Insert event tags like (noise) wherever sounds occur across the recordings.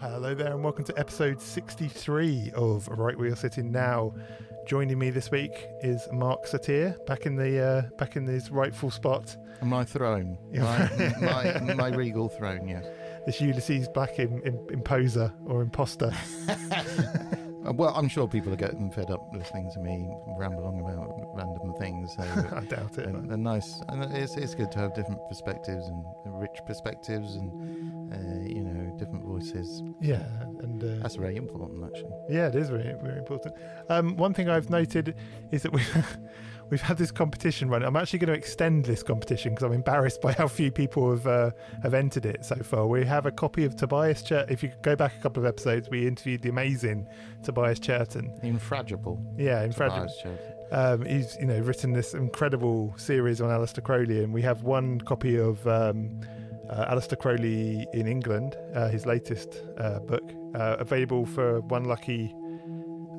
Hello there, and welcome to episode 63 of Right Where You're Sitting Now. Joining me this week is Mark Satir, back in the uh, back in his rightful spot. My throne, my, my, (laughs) my regal throne, yes. This Ulysses Black in, in, imposer or imposter. (laughs) Well, I'm sure people are getting fed up listening to me ramble on about random things. So (laughs) I doubt it. And, and nice, and it's it's good to have different perspectives and rich perspectives and uh, you know different voices. Yeah, and uh, That's very important, actually. yeah, it is very very important. Um, one thing I've noted is that we. (laughs) We've had this competition run. I'm actually going to extend this competition because I'm embarrassed by how few people have uh, have entered it so far. We have a copy of Tobias Cher. If you go back a couple of episodes, we interviewed the amazing Tobias Churton. Infragile. Yeah, in fact, Tobias Churton. um, he's you know written this incredible series on Aleister Crowley, and we have one copy of um, uh, Aleister Crowley in England, uh, his latest uh, book, uh, available for one lucky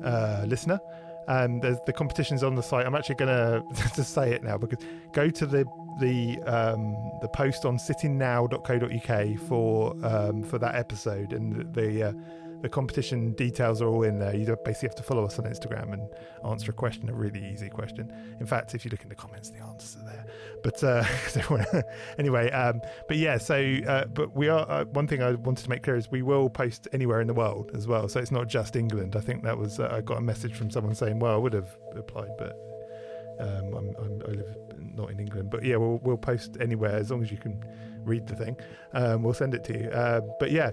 uh, listener. And there's the competition's on the site. I'm actually going (laughs) to say it now because go to the the um, the post on sittingnow.co.uk for um, for that episode, and the uh, the competition details are all in there. You basically have to follow us on Instagram and answer a question, a really easy question. In fact, if you look in the comments, the answers are there. But uh, (laughs) (laughs) anyway, um, but yeah, so uh, but we are uh, one thing I wanted to make clear is we will post anywhere in the world as well. So it's not just England. I think that was uh, I got a message from someone saying, well, I would have applied, but um, I'm, I'm, I live not in England. But yeah, we'll we'll post anywhere as long as you can read the thing. Um, we'll send it to you. Uh, but yeah.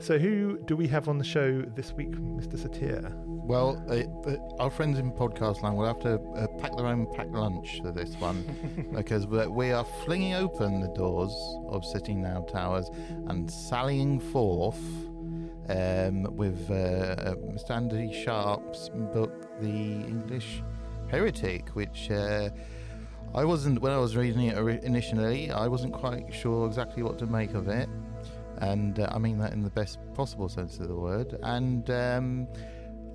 So, who do we have on the show this week, Mr. Satir? Well, uh, uh, our friends in podcast land will have to uh, pack their own packed lunch for this one (laughs) because we are flinging open the doors of Sitting Now Towers and sallying forth um, with uh, Mr. Andy Sharp's book, The English Heretic, which uh, I wasn't, when I was reading it initially, I wasn't quite sure exactly what to make of it. And uh, I mean that in the best possible sense of the word. And um,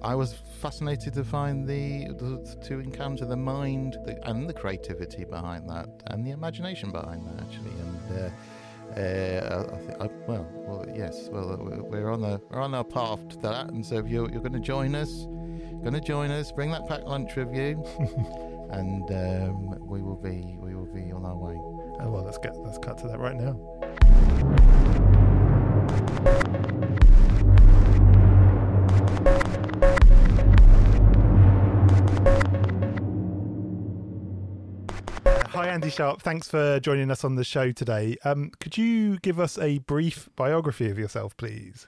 I was fascinated to find the, the to encounter the mind the, and the creativity behind that, and the imagination behind that actually. And uh, uh, I think, I, well, well, yes, well, we're on the we're on our path to that. And so if you're you're going to join us, going to join us, bring that packed lunch with you, (laughs) and um, we will be we will be on our way. Oh, well, let's get let's cut to that right now. Hi, Andy Sharp. Thanks for joining us on the show today. Um, could you give us a brief biography of yourself, please?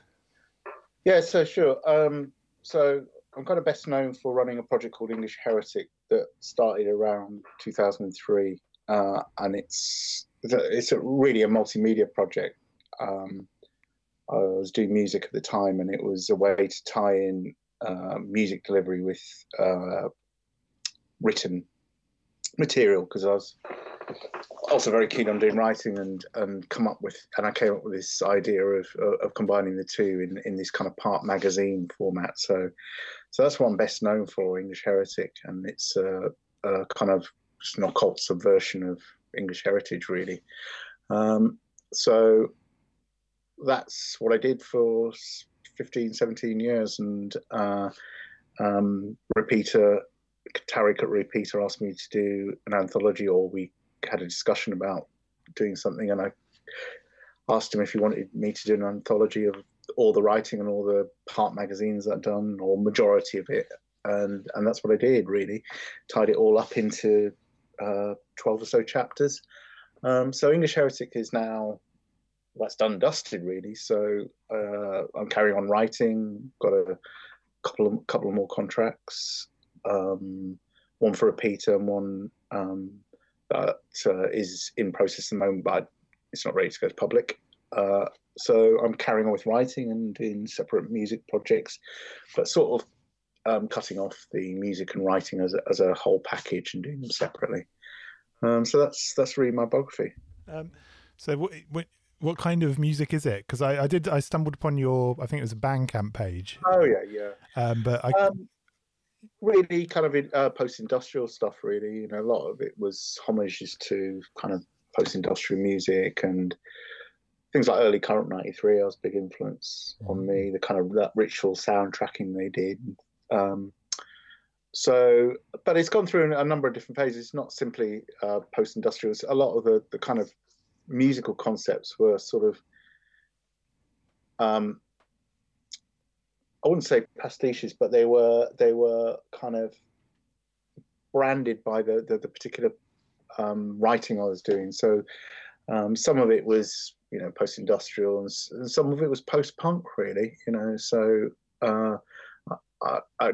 Yeah, so sure. Um, so I'm kind of best known for running a project called English Heretic that started around 2003, uh, and it's it's a, really a multimedia project. Um, I was doing music at the time, and it was a way to tie in uh, music delivery with uh, written material because I was also very keen on doing writing and and come up with and I came up with this idea of of combining the two in in this kind of part magazine format. So so that's what I'm best known for, English Heretic, and it's a, a kind of an occult subversion of English heritage, really. Um, so that's what I did for 15, 17 years, and uh, um, repeater Tariq at Repeater asked me to do an anthology, or we had a discussion about doing something, and I asked him if he wanted me to do an anthology of all the writing and all the part magazines that I'd done, or majority of it, and and that's what I did. Really, tied it all up into uh, twelve or so chapters. Um, so English Heretic is now that's done dusted, really. So uh, I'm carrying on writing. Got a couple of couple of more contracts um, one for repeater and one um, that uh, is in process at the moment, but it's not ready to go to public. Uh, so I'm carrying on with writing and in separate music projects, but sort of um, cutting off the music and writing as a, as a whole package and doing them separately. Um, so that's that's really my biography. Um, so, what, what kind of music is it? Because I, I did I stumbled upon your I think it was a Bandcamp page, Oh yeah, yeah. um, but I Um, really kind of uh, post-industrial stuff. Really, you know, a lot of it was homages to kind of post-industrial music and things like early Current 93 I was a big influence on Mm. me the kind of that ritual soundtracking they did um, so but it's gone through a number of different phases it's not simply uh, post-industrial it's a lot of the, the kind of musical concepts were sort of um, I wouldn't say pastiches but they were they were kind of branded by the the, the particular um, writing I was doing so um, some of it was, you know, post-industrial, and, and some of it was post-punk, really. You know, so uh, I, I,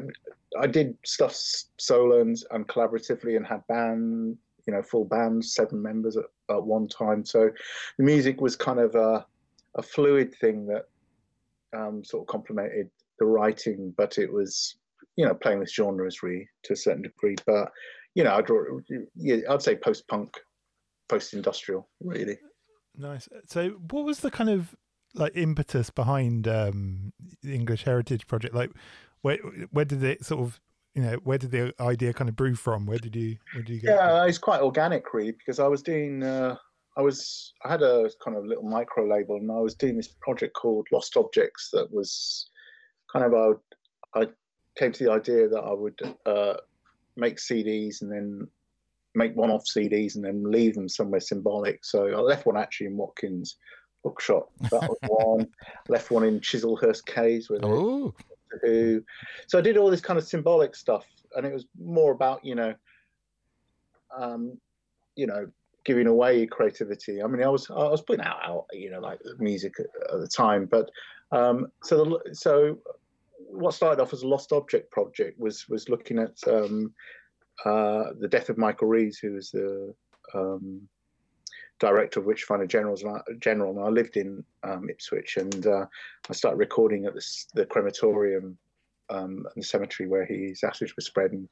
I did stuff solo and, and collaboratively, and had band, you know, full bands, seven members at, at one time. So the music was kind of a, a fluid thing that um, sort of complemented the writing, but it was, you know, playing with genres really to a certain degree. But you know, I'd, yeah, I'd say post-punk post-industrial really Nice. So, what was the kind of like impetus behind um, the English Heritage Project? Like, where where did it sort of you know where did the idea kind of brew from? Where did you where did you get? yeah it's quite organic really because i was doing uh, i was i had a kind of little micro label and i was doing this project called lost objects that was kind of i, I came to the idea that i would uh, make cds and then make one-off cds and then leave them somewhere symbolic. So i left one actually in watkins bookshop. That was (laughs) one. Left one in Chislehurst caves where they Oh, who so i did all this kind of symbolic stuff and it was more about you know um you know giving away creativity. I mean i was i was putting out, out you know like music at, the time but um so the, so what started off as a lost object project was was looking at um uh the death of michael reeves who was the um director of Witchfinder Generals General, and I lived in um, Ipswich, and uh, I started recording at the, the crematorium um, and the cemetery where his ashes were spread, and,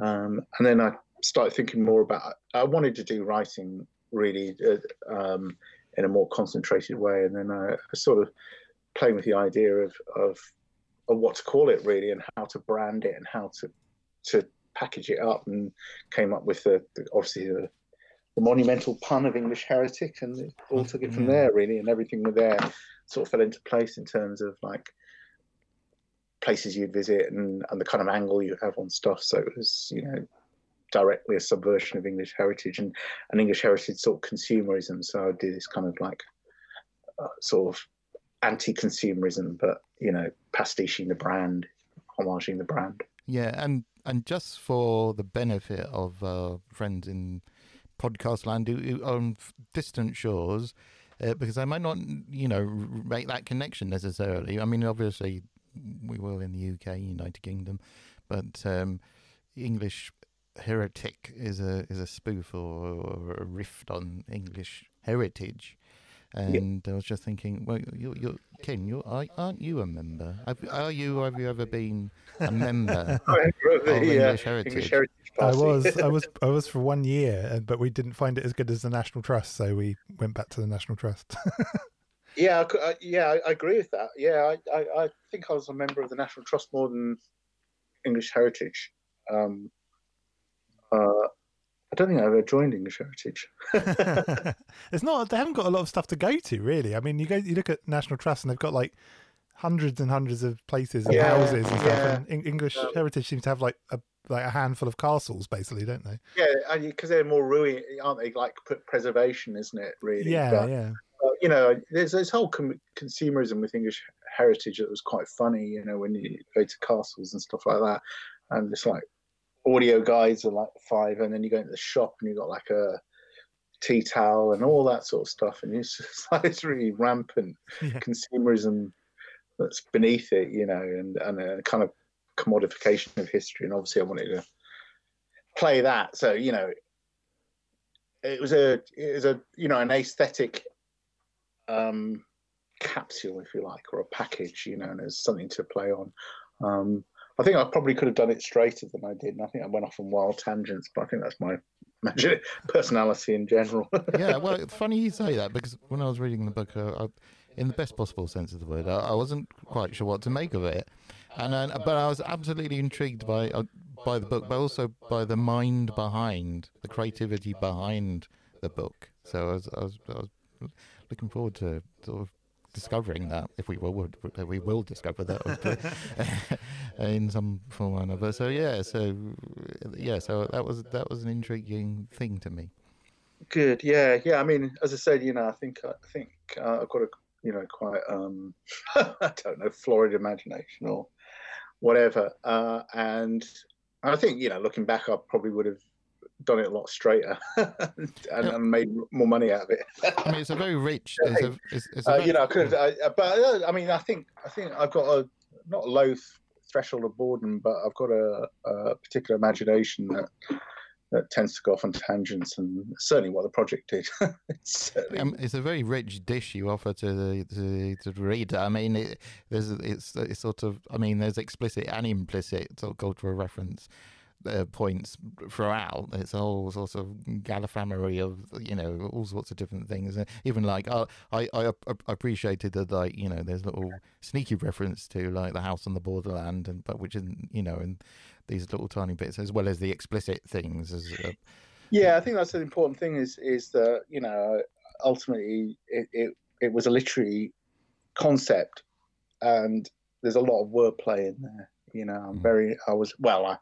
um, and then I started thinking more about. I wanted to do writing really uh, um, in a more concentrated way, and then I, I sort of playing with the idea of, of of what to call it really, and how to brand it, and how to to package it up, and came up with the, the obviously the the monumental pun of English heretic, and it all took it from Yeah. there really, and everything with there sort of fell into place in terms of like places you'd visit and, and the kind of angle you have on stuff. So it was, you know, directly a subversion of English heritage and, an English heritage sort of consumerism. So I do this kind of like uh, sort of anti-consumerism, but you know, pastiching the brand, homaging the brand. yeah, and and just for the benefit of uh, friends in podcast land on distant shores, uh, because I might not, you know, make that connection necessarily. I mean, obviously, we will in the UK, United Kingdom, but um, English heretic is a is a spoof or, or a riff on English heritage. And I was just thinking, well, you, you, Ken, you are, I aren't you a member? Have, are you? Have you ever been a (laughs) member of the, uh, English heritage? English heritage I was I was I was for one year, uh, but we didn't find it as good as the National Trust, so we went back to the National Trust. (laughs) Yeah, I, yeah, I, I agree with that. Yeah, I, I, I think I was a member of the National Trust more than English Heritage. Um, uh, I don't think I ever joined English Heritage. (laughs) (laughs) it's not they haven't got a lot of stuff to go to really. I mean, you go you look at National Trust and they've got like hundreds and hundreds of places and Yeah, houses and stuff. yeah. And English Um, Heritage seems to have like a like a handful of castles, basically, don't they? Yeah, because they're more ruin, aren't they? Like preservation, isn't it? Really? Yeah, But, yeah. uh, you know, there's this whole com- consumerism with English heritage that was quite funny. You know, when you go to castles and stuff like that, and it's like audio guides are like five, and then you go into the shop and you've got like a tea towel and all that sort of stuff, and it's (laughs) just like it's really rampant Yeah. consumerism that's beneath it, you know, and and a kind of commodification of history. And obviously, I wanted to play that, so you know, it was a it was a you know an aesthetic um capsule if you like or a package you know and there's something to play on um i think i probably could have done it straighter than i did and i think i went off on wild tangents but i think that's my (laughs) personality in general (laughs) yeah, well, it's funny you say that because when I was reading the book, uh, I, in the best possible sense of the word, I, I wasn't quite sure what to make of it, and but I was absolutely intrigued by uh, by the book, but also by the mind behind the creativity behind the book. So I was, I was, I was looking forward to sort of discovering that if we will we will discover that (laughs) (laughs) in some form or another. So yeah so yeah so that was that was an intriguing thing to me. Good yeah yeah i mean as i said you know i think i think uh, i've got a you know quite um (laughs) i don't know florid imagination or whatever uh and I think you know, looking back, I probably would have done it a lot straighter (laughs) and, yeah. and, made more money out of it. I mean, it's a very rich. (laughs) It's a, it's, it's a uh, you know, I could have, I, but uh, I mean, I think I think I've got a not a low threshold of boredom, but I've got a, a particular imagination that that tends to go off on tangents, and certainly what the project did. (laughs) it's, um, it's, a very rich dish you offer to the to, to the reader. I mean, it, there's it's it's sort of I mean, there's explicit and implicit sort of cultural reference uh, points throughout. It's a whole sort of gallimaufry of you know all sorts of different things. And Even like uh, I I appreciated that like you know there's little sneaky reference to like the house on the borderland and but which isn't you know and these little tiny bits as well as the explicit things as. Uh, yeah, I think that's an important thing. Is is that you know ultimately it, it, it was a literary concept, and there's a lot of wordplay in there. You know, I'm mm. very I was well I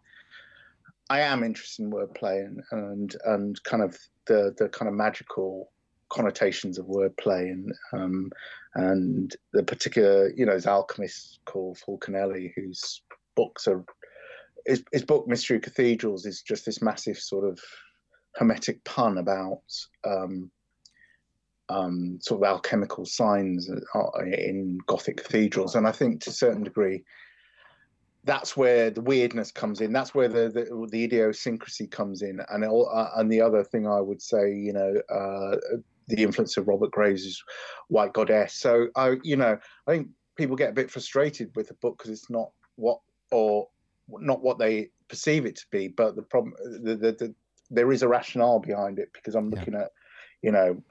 I am interested in wordplay and, and and kind of the the kind of magical connotations of wordplay and um, and the particular you know his alchemist called Fulcanelli whose books are his, his book Mystery Cathedrals is just this massive sort of hermetic pun about um, um, sort of alchemical signs uh, in Gothic cathedrals. And I think to a certain degree that's where the weirdness comes in. That's where the the, the idiosyncrasy comes in, and all, uh, and the other thing I would say, you know, uh, the influence of Robert Graves' White Goddess. So I, you know, I think people get a bit frustrated with the book because it's not what or not what they perceive it to be. But the problem, the, the, the there is a rationale behind it because I'm looking yeah. at, you know,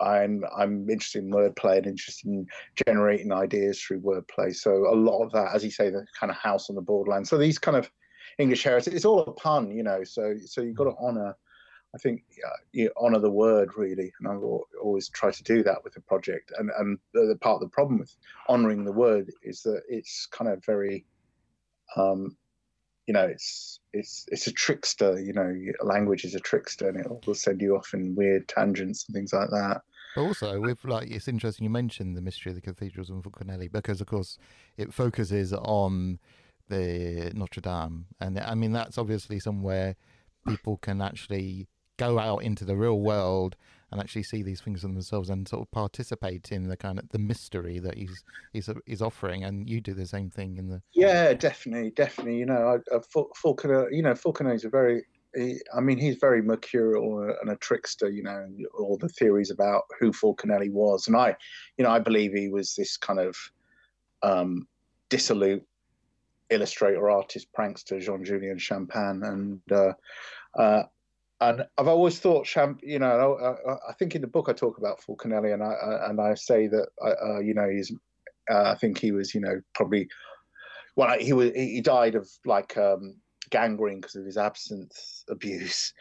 I'm I'm interested in wordplay and interested in generating ideas through wordplay. So a lot of that, as you say, the kind of house on the borderland. So these kind of English heritage, it's all a pun, you know. So so you've got to honour. I think uh, you honour the word really, and I always try to do that with the project. And and the, part of the problem with honouring the word is that it's kind of very, um, you know, it's it's it's a trickster. You know, language is a trickster, and it will send you off in weird tangents and things like that. But also, with like, it's interesting you mentioned the mystery of the cathedrals in Fulcanelli because, of course, it focuses on the Notre Dame, and I mean that's obviously somewhere people can actually go out into the real world and actually see these things for themselves and sort of participate in the kind of the mystery that he's he's he's offering. And you do the same thing in the yeah, definitely, definitely. You know, I, I, Fulcanelli, you know, Fulcanelli is a very he, I mean, he's very mercurial and a trickster, you know, all the theories about who Fulcanelli was. And I, you know, I believe he was this kind of um, dissolute illustrator, artist, prankster, Jean Julien Champagne. And, uh, uh, and I've always thought, Champ, you know, I, I, think in the book I talk about Fulcanelli and I, and I say that, uh, you know, he's, uh, I think he was, you know, probably, well, he was, he died of like, um, gangrene because of his absinthe abuse.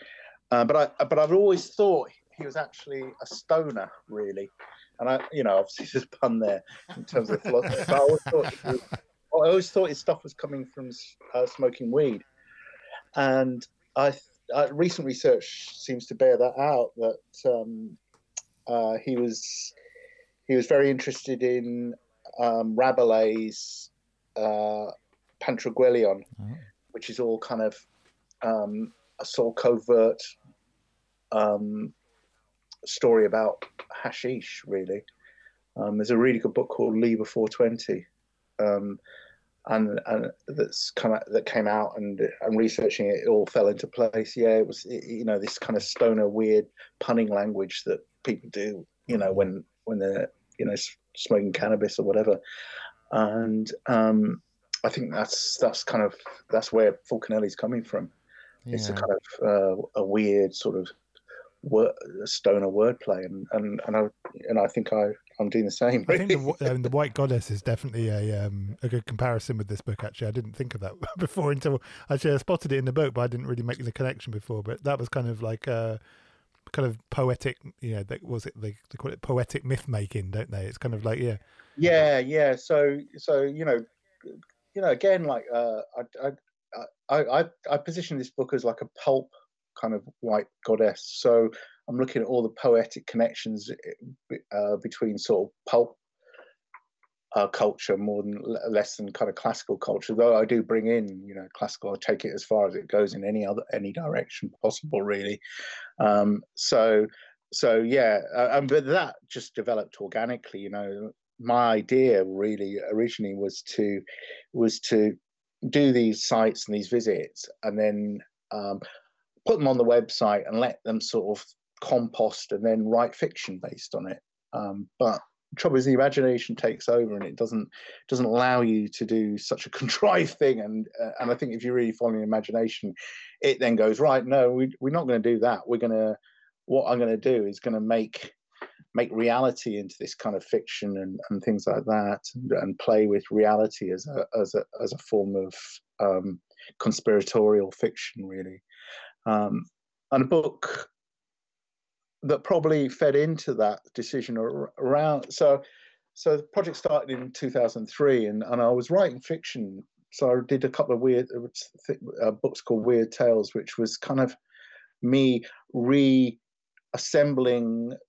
Uh, but I but I've always thought he was actually a stoner, really. And I, you know, obviously (laughs) there's a pun there in terms of philosophy. I always thought was, I always thought his stuff was coming from uh, smoking weed, and I, I, recent research seems to bear that out. That um, uh, he was he was very interested in um, Rabelais' uh, Pantagruelion, oh which is all kind of um, a sort of covert um, story about hashish, really. Um, there's a really good book called Liber 420, um, and and that's kind of that came out and and researching it, it all fell into place. Yeah, it was it, you know this kind of stoner weird punning language that people do, you know, when when they're you know smoking cannabis or whatever, and um, I think that's that's kind of that's where Fulcanelli's coming from. Yeah. It's a kind of uh, a weird sort of word, stoner wordplay, and and and I and I think I I'm doing the same. I think the, um, the White Goddess is definitely a um, a good comparison with this book. Actually, I didn't think of that (laughs) before until actually I spotted it in the book, but I didn't really make the connection before. But that was kind of like a kind of poetic. You know, that was it. They, they call it poetic myth making, don't they? It's kind of like yeah, yeah, yeah. So so you know, you know, again, like uh, I, I I I position this book as like a pulp kind of white goddess. So I'm looking at all the poetic connections uh, between sort of pulp uh, culture more than less than kind of classical culture. Though I do bring in, you know, classical. I take it as far as it goes in any other any direction possible, really. Um, so, so yeah, uh, and but that just developed organically. You know, my idea really originally was to was to do these sites and these visits, and then um, put them on the website and let them sort of compost and then write fiction based on it. Um, but trouble is the imagination takes over and it doesn't doesn't allow you to do such a (laughs) contrived thing. And uh, and I think if you're really following imagination, it then goes right. No, we, we're not going to do that. We're going to what I'm going to do is going to make make reality into this kind of fiction and, and things like that and, and play with reality as a as a as a form of um, conspiratorial fiction really um, and a book that probably fed into that decision around. So, so the project started in 2003, and, and I was writing fiction. So I did a couple of weird uh, books called Weird Tales, which was kind of me reassembling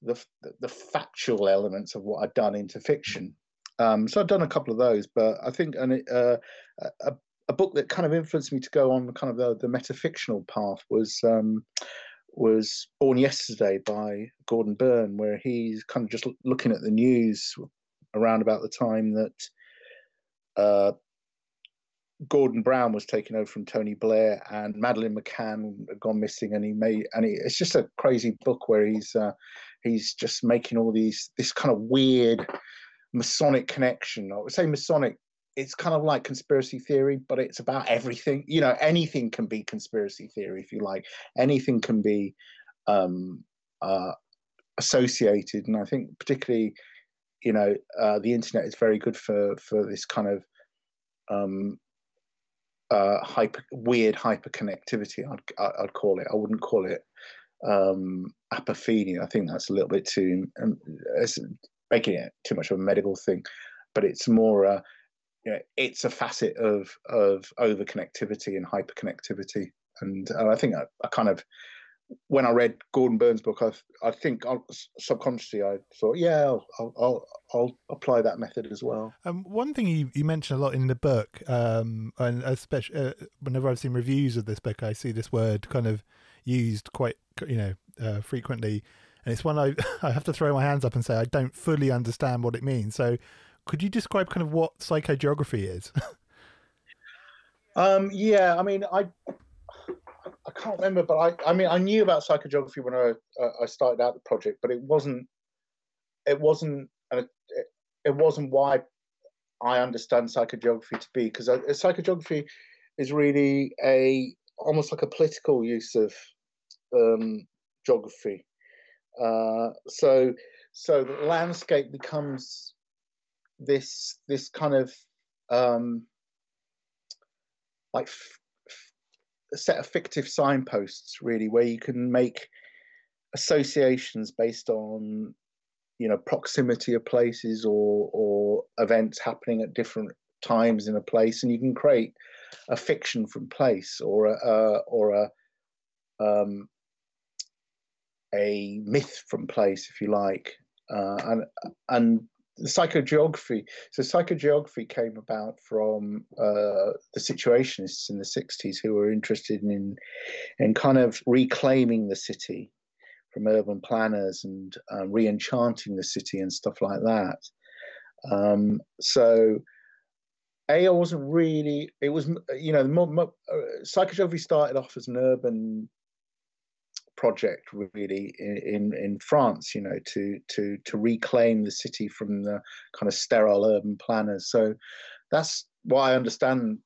the the factual elements of what I'd done into fiction. Um, so I've done a couple of those, but I think an, uh, a, a book that kind of influenced me to go on kind of the, the metafictional path was um, was Born Yesterday by Gordon Burn, where he's kind of just looking at the news around about the time that uh, Gordon Brown was taken over from Tony Blair and Madeleine McCann had gone missing, and he made and he, it's just a crazy book where he's uh, he's just making all these this kind of weird Masonic connection. I would say Masonic it's kind of like conspiracy theory, but it's about everything. You know, anything can be conspiracy theory if you like. Anything can be um, uh, associated, and I think particularly, you know, uh, the internet is very good for for this kind of um, uh, hyper weird. I'd I'd call it. I wouldn't call it um, apophenia. I think that's a little bit too um, making it too much of a medical thing, but it's more. Uh, you know, it's a facet of of over connectivity and hyper connectivity. And, and I think I, I, kind of, when I read Gordon Burns' book, I I think I, subconsciously I thought, yeah, I'll, I'll, I'll apply that method as well. Um, one thing you, you mentioned a lot in the book, um, and especially uh, whenever I've seen reviews of this book, I see this word kind of used quite you know uh, frequently, and it's one I (laughs) I have to throw my hands up and say I don't fully understand what it means. So could you describe kind of what psychogeography is? (laughs) um, yeah, I mean, I I can't remember, but I I mean, I knew about psychogeography when I uh, I started out the project, but it wasn't it wasn't it, it wasn't why I understand psychogeography to be because uh, psychogeography is really a almost like a political use of um, geography. Uh, so so the landscape becomes this this kind of um, like set of fictive signposts, really, where you can make associations based on you know proximity of places or or events happening at different times in a place, and you can create a fiction from place or a, or a um, a myth from place, if you like, uh, and and psychogeography. So psychogeography came about from uh, the situationists in the 60s who were interested in in kind of reclaiming the city from urban planners and um, re-enchanting the city and stuff like that. Um, so a, I wasn't really. It was, you know, uh, psychogeography started off as an urban project really in, in, France, you know, to to to reclaim the city from the kind of sterile urban planners. So that's what I understand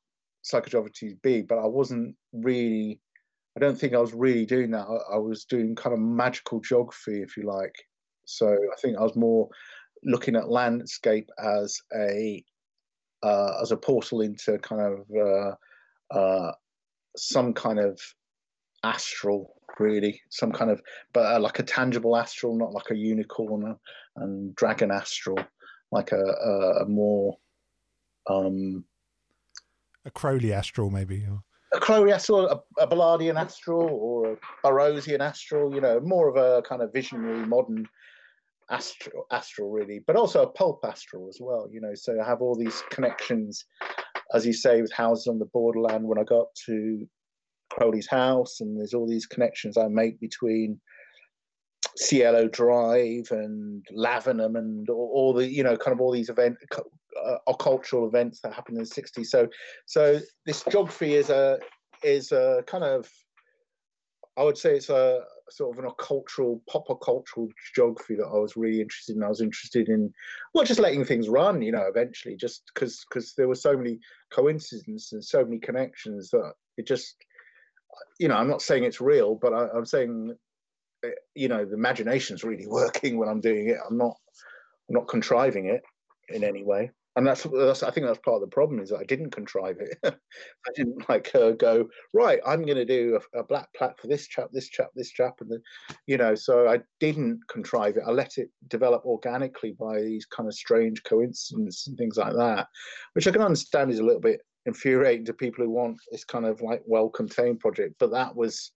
psychogeography to be, but I wasn't really. I don't think I was really doing that. I, I was doing kind of magical geography, if you like. So I think I was more looking at landscape as a uh, as a portal into kind of uh, uh, some kind of astral really some kind of but uh, like a tangible astral not like a unicorn and dragon astral like a, a, a more um a crowley astral maybe or... a crowley astral a, a Ballardian astral or a burroughsian astral you know more of a kind of visionary modern astral astral really but also a pulp astral as well you know so i have all these connections as you say with houses on the borderland. When i got to Crowley's house, and there's all these connections I make between Cielo Drive and Lavenham and all, all, the you know kind of all these event uh, cultural events that happened in the 60s. So so this geography is a is a kind of I would say it's a sort of an cultural, pop cultural geography that I was really interested in. I was interested in, well, just letting things run, you know, eventually, just because because there were so many coincidences and so many connections that it just you know, I'm not saying it's real, but I, am saying, eh, you know, the imagination's really (laughs) working when I'm doing it. I'm not, I'm not contriving it in any way. And that's, that's I think that's part of the problem is that I didn't contrive it. (laughs) I didn't like uh, go right. I'm going to do a, a, black plaque for this chap, this chap, this chap, and the, you know. So I didn't contrive it. I let it develop organically by these kind of strange coincidences and things like that, which I can understand is a little bit infuriating to people who want this kind of like well-contained project. But that was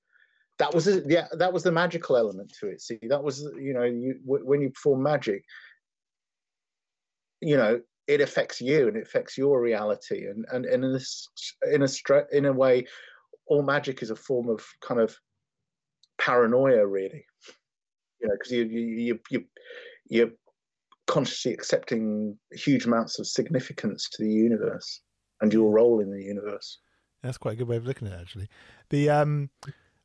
that was yeah that was the magical element to it. See, that was you know you when you perform magic, you know it affects you and it affects your reality and and, and in this in a in a way all magic is a form of kind of paranoia really you know because you you you you you're consciously accepting huge amounts of significance to the universe and your role in the universe. That's quite a good way of looking at it, actually. The um,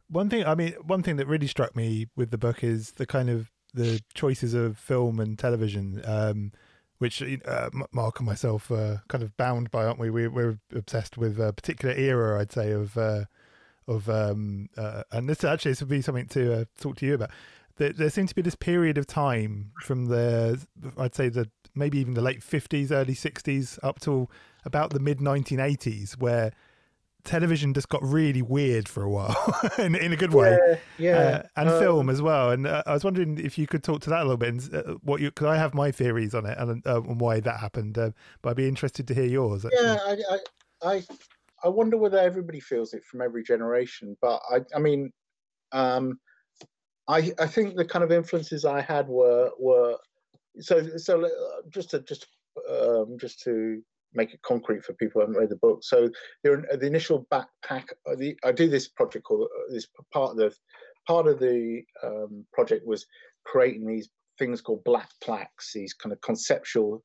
one thing, I mean, one thing that really struck me with the book is the kind of the choices of film and television, um, which uh, Mark and myself are kind of bound by, aren't we? We're, we're obsessed with a particular era, I'd say, of uh, of um, uh, and this actually this would be something to uh, talk to you about. There, there seems to be this period of time from the, I'd say the maybe even the late fifties, early sixties, up till about the mid 1980s where television just got really weird for a while (laughs) in, in a good way yeah, yeah. Uh, and um, film as well and uh, i was wondering if you could talk to that a little bit and uh, what you because i have my theories on it and, uh, and why that happened uh, but i'd be interested to hear yours actually. yeah I, I, I i wonder whether everybody feels it from every generation but i i mean um i i think the kind of influences i had were were so so uh, just to just um just to make it concrete for people who haven't read the book. So the, the initial backpack, uh, the, I do this project called uh, this part of the part of the um, project was creating these things called black plaques, these kind of conceptual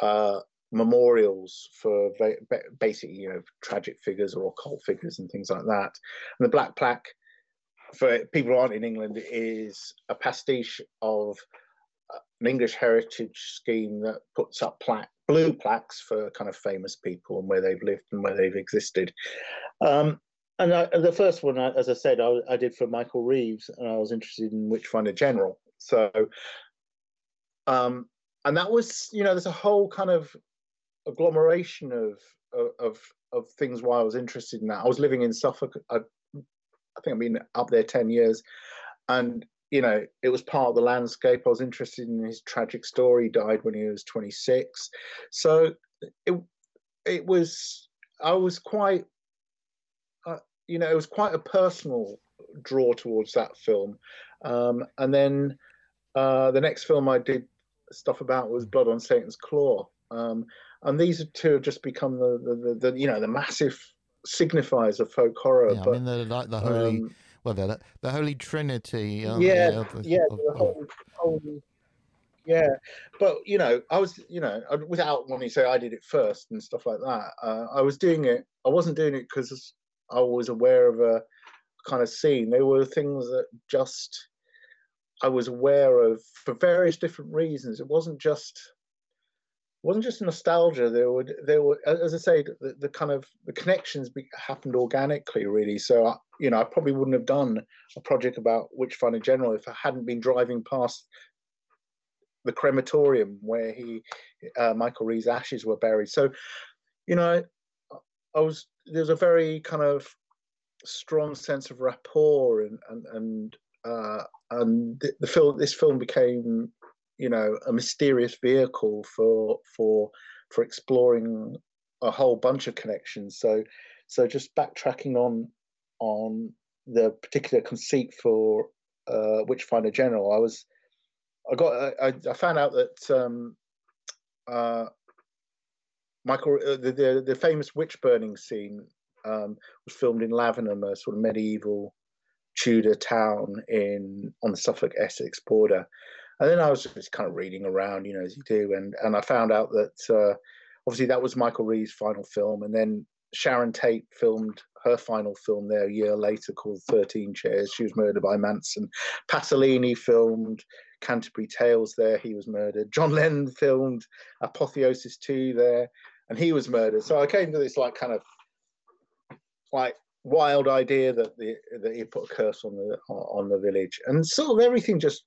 uh, memorials for basically you know tragic figures or occult figures and things like that. And the black plaque for people who aren't in England is a pastiche of uh, an English heritage scheme that puts up plaque blue plaques for kind of famous people and where they've lived and where they've existed. Um, and, I, the first one, as I said, I, I, did for Michael Reeves, and I was interested in Witchfinder General. So, um, and that was, you know, there's a whole kind of agglomeration of of of things why I was interested in that. I was living in Suffolk. I, I think I've been up there ten years, and you know, it was part of the landscape. I was interested in his tragic story. He died when he was 26. So it it was I was quite uh, you know it was quite a personal draw towards that film. Um, and then uh, the next film I did stuff about was Blood on Satan's Claw. Um, and these two have just become the, the, the, the, you know the massive signifiers of folk horror. Yeah, but, I mean, they're like the holy um, well, the, the Holy Trinity. yeah, yeah, of, the whole, yeah. But you know, I was, you know, without wanting to say I did it first and stuff like that. Uh, I was doing it. I wasn't doing it because I was aware of a kind of scene. There were things that just I was aware of for various different reasons. It wasn't just wasn't just nostalgia. There would there were, as I say, the, the kind of the connections be, happened organically, really. So I, you know, I probably wouldn't have done a project about Witchfinder General if I hadn't been driving past the crematorium where he uh, Michael Ree's ashes were buried. So, you know, I was there's a very kind of strong sense of rapport and and and uh, and the, the film this film became you know a mysterious vehicle for for for exploring a whole bunch of connections. So so just backtracking on on the particular conceit for uh, Witchfinder General, I was I got I, I found out that um, uh, Michael uh, the, the, the famous witch burning scene um, was filmed in Lavenham, a sort of medieval Tudor town in on the Suffolk Essex border. And then I was just kind of reading around, you know, as you do, and and I found out that uh, obviously that was Michael Reeve's final film, and then Sharon Tate filmed her final film there a year later called 13 Chairs. She was murdered by Manson. Pasolini filmed Canterbury Tales there. He was murdered. John Lennon filmed Apotheosis 2 there, and he was murdered. So I came to this like kind of like wild idea that the that he put a curse on the on the village, and sort of everything just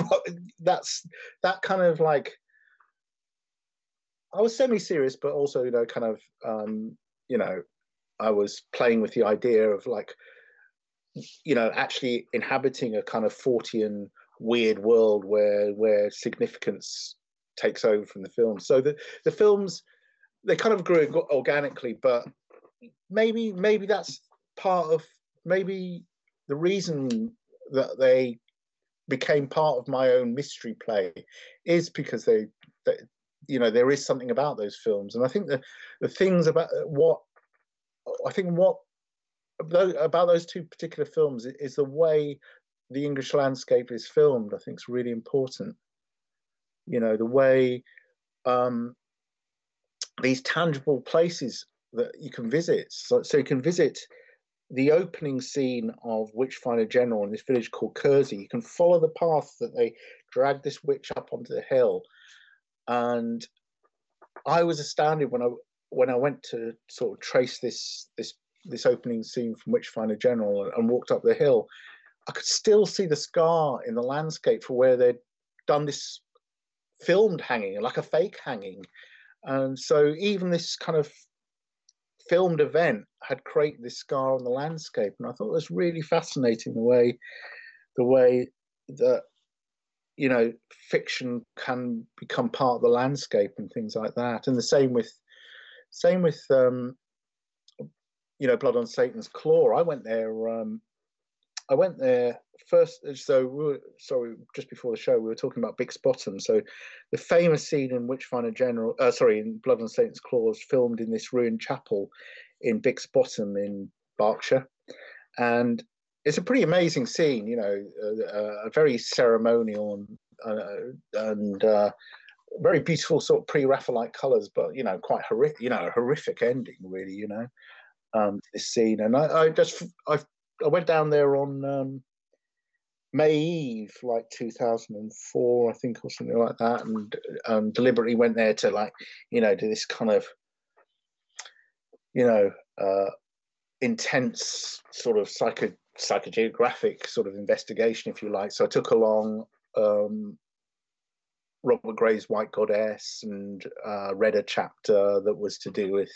(laughs) that's that kind of like. I was semi-serious, but also, you know, kind of, um, you know, I was playing with the idea of like, you know, actually inhabiting a kind of Fortean weird world where where significance takes over from the film. So the the films they kind of grew organically, but maybe maybe that's part of maybe the reason that they became part of my own mystery play is because they, they you know there is something about those films and i think the the things about what i think what about those two particular films is the way the english landscape is filmed i think is really important you know the way um these tangible places that you can visit. So, so you can visit the opening scene of Witchfinder General in this village called Kersey. You can follow the path that they drag this witch up onto the hill, and I was astounded when I when I went to sort of trace this this this opening scene from Witchfinder General and walked up the hill. I could still see the scar in the landscape for where they'd done this filmed hanging, like a fake hanging. And so even this kind of filmed event had created this scar on the landscape, and I thought it was really fascinating the way the way that you know fiction can become part of the landscape and things like that. And the same with same with um, you know Blood on Satan's Claw. I went there. Um, I went there first. So we were, sorry, just before the show, we were talking about Bix Bottom. So the famous scene in Witchfinder General, uh, sorry, in Blood on Satan's Claw, was filmed in this ruined chapel in Bix Bottom in Berkshire, and it's a pretty amazing scene. You know, uh, a very ceremonial and uh, and uh, very beautiful sort of pre-Raphaelite colours, but you know, quite horrific. You know, horrific ending, really. You know, um, this scene, and I, I just I I went down there on um, May Eve, like 2004, I think, or something like that, and um, deliberately went there to like, you know, do this kind of, you know, uh, intense sort of psycho psychogeographic sort of investigation, if you like. So I took along um, Robert Graves' White Goddess and uh, read a chapter that was to do with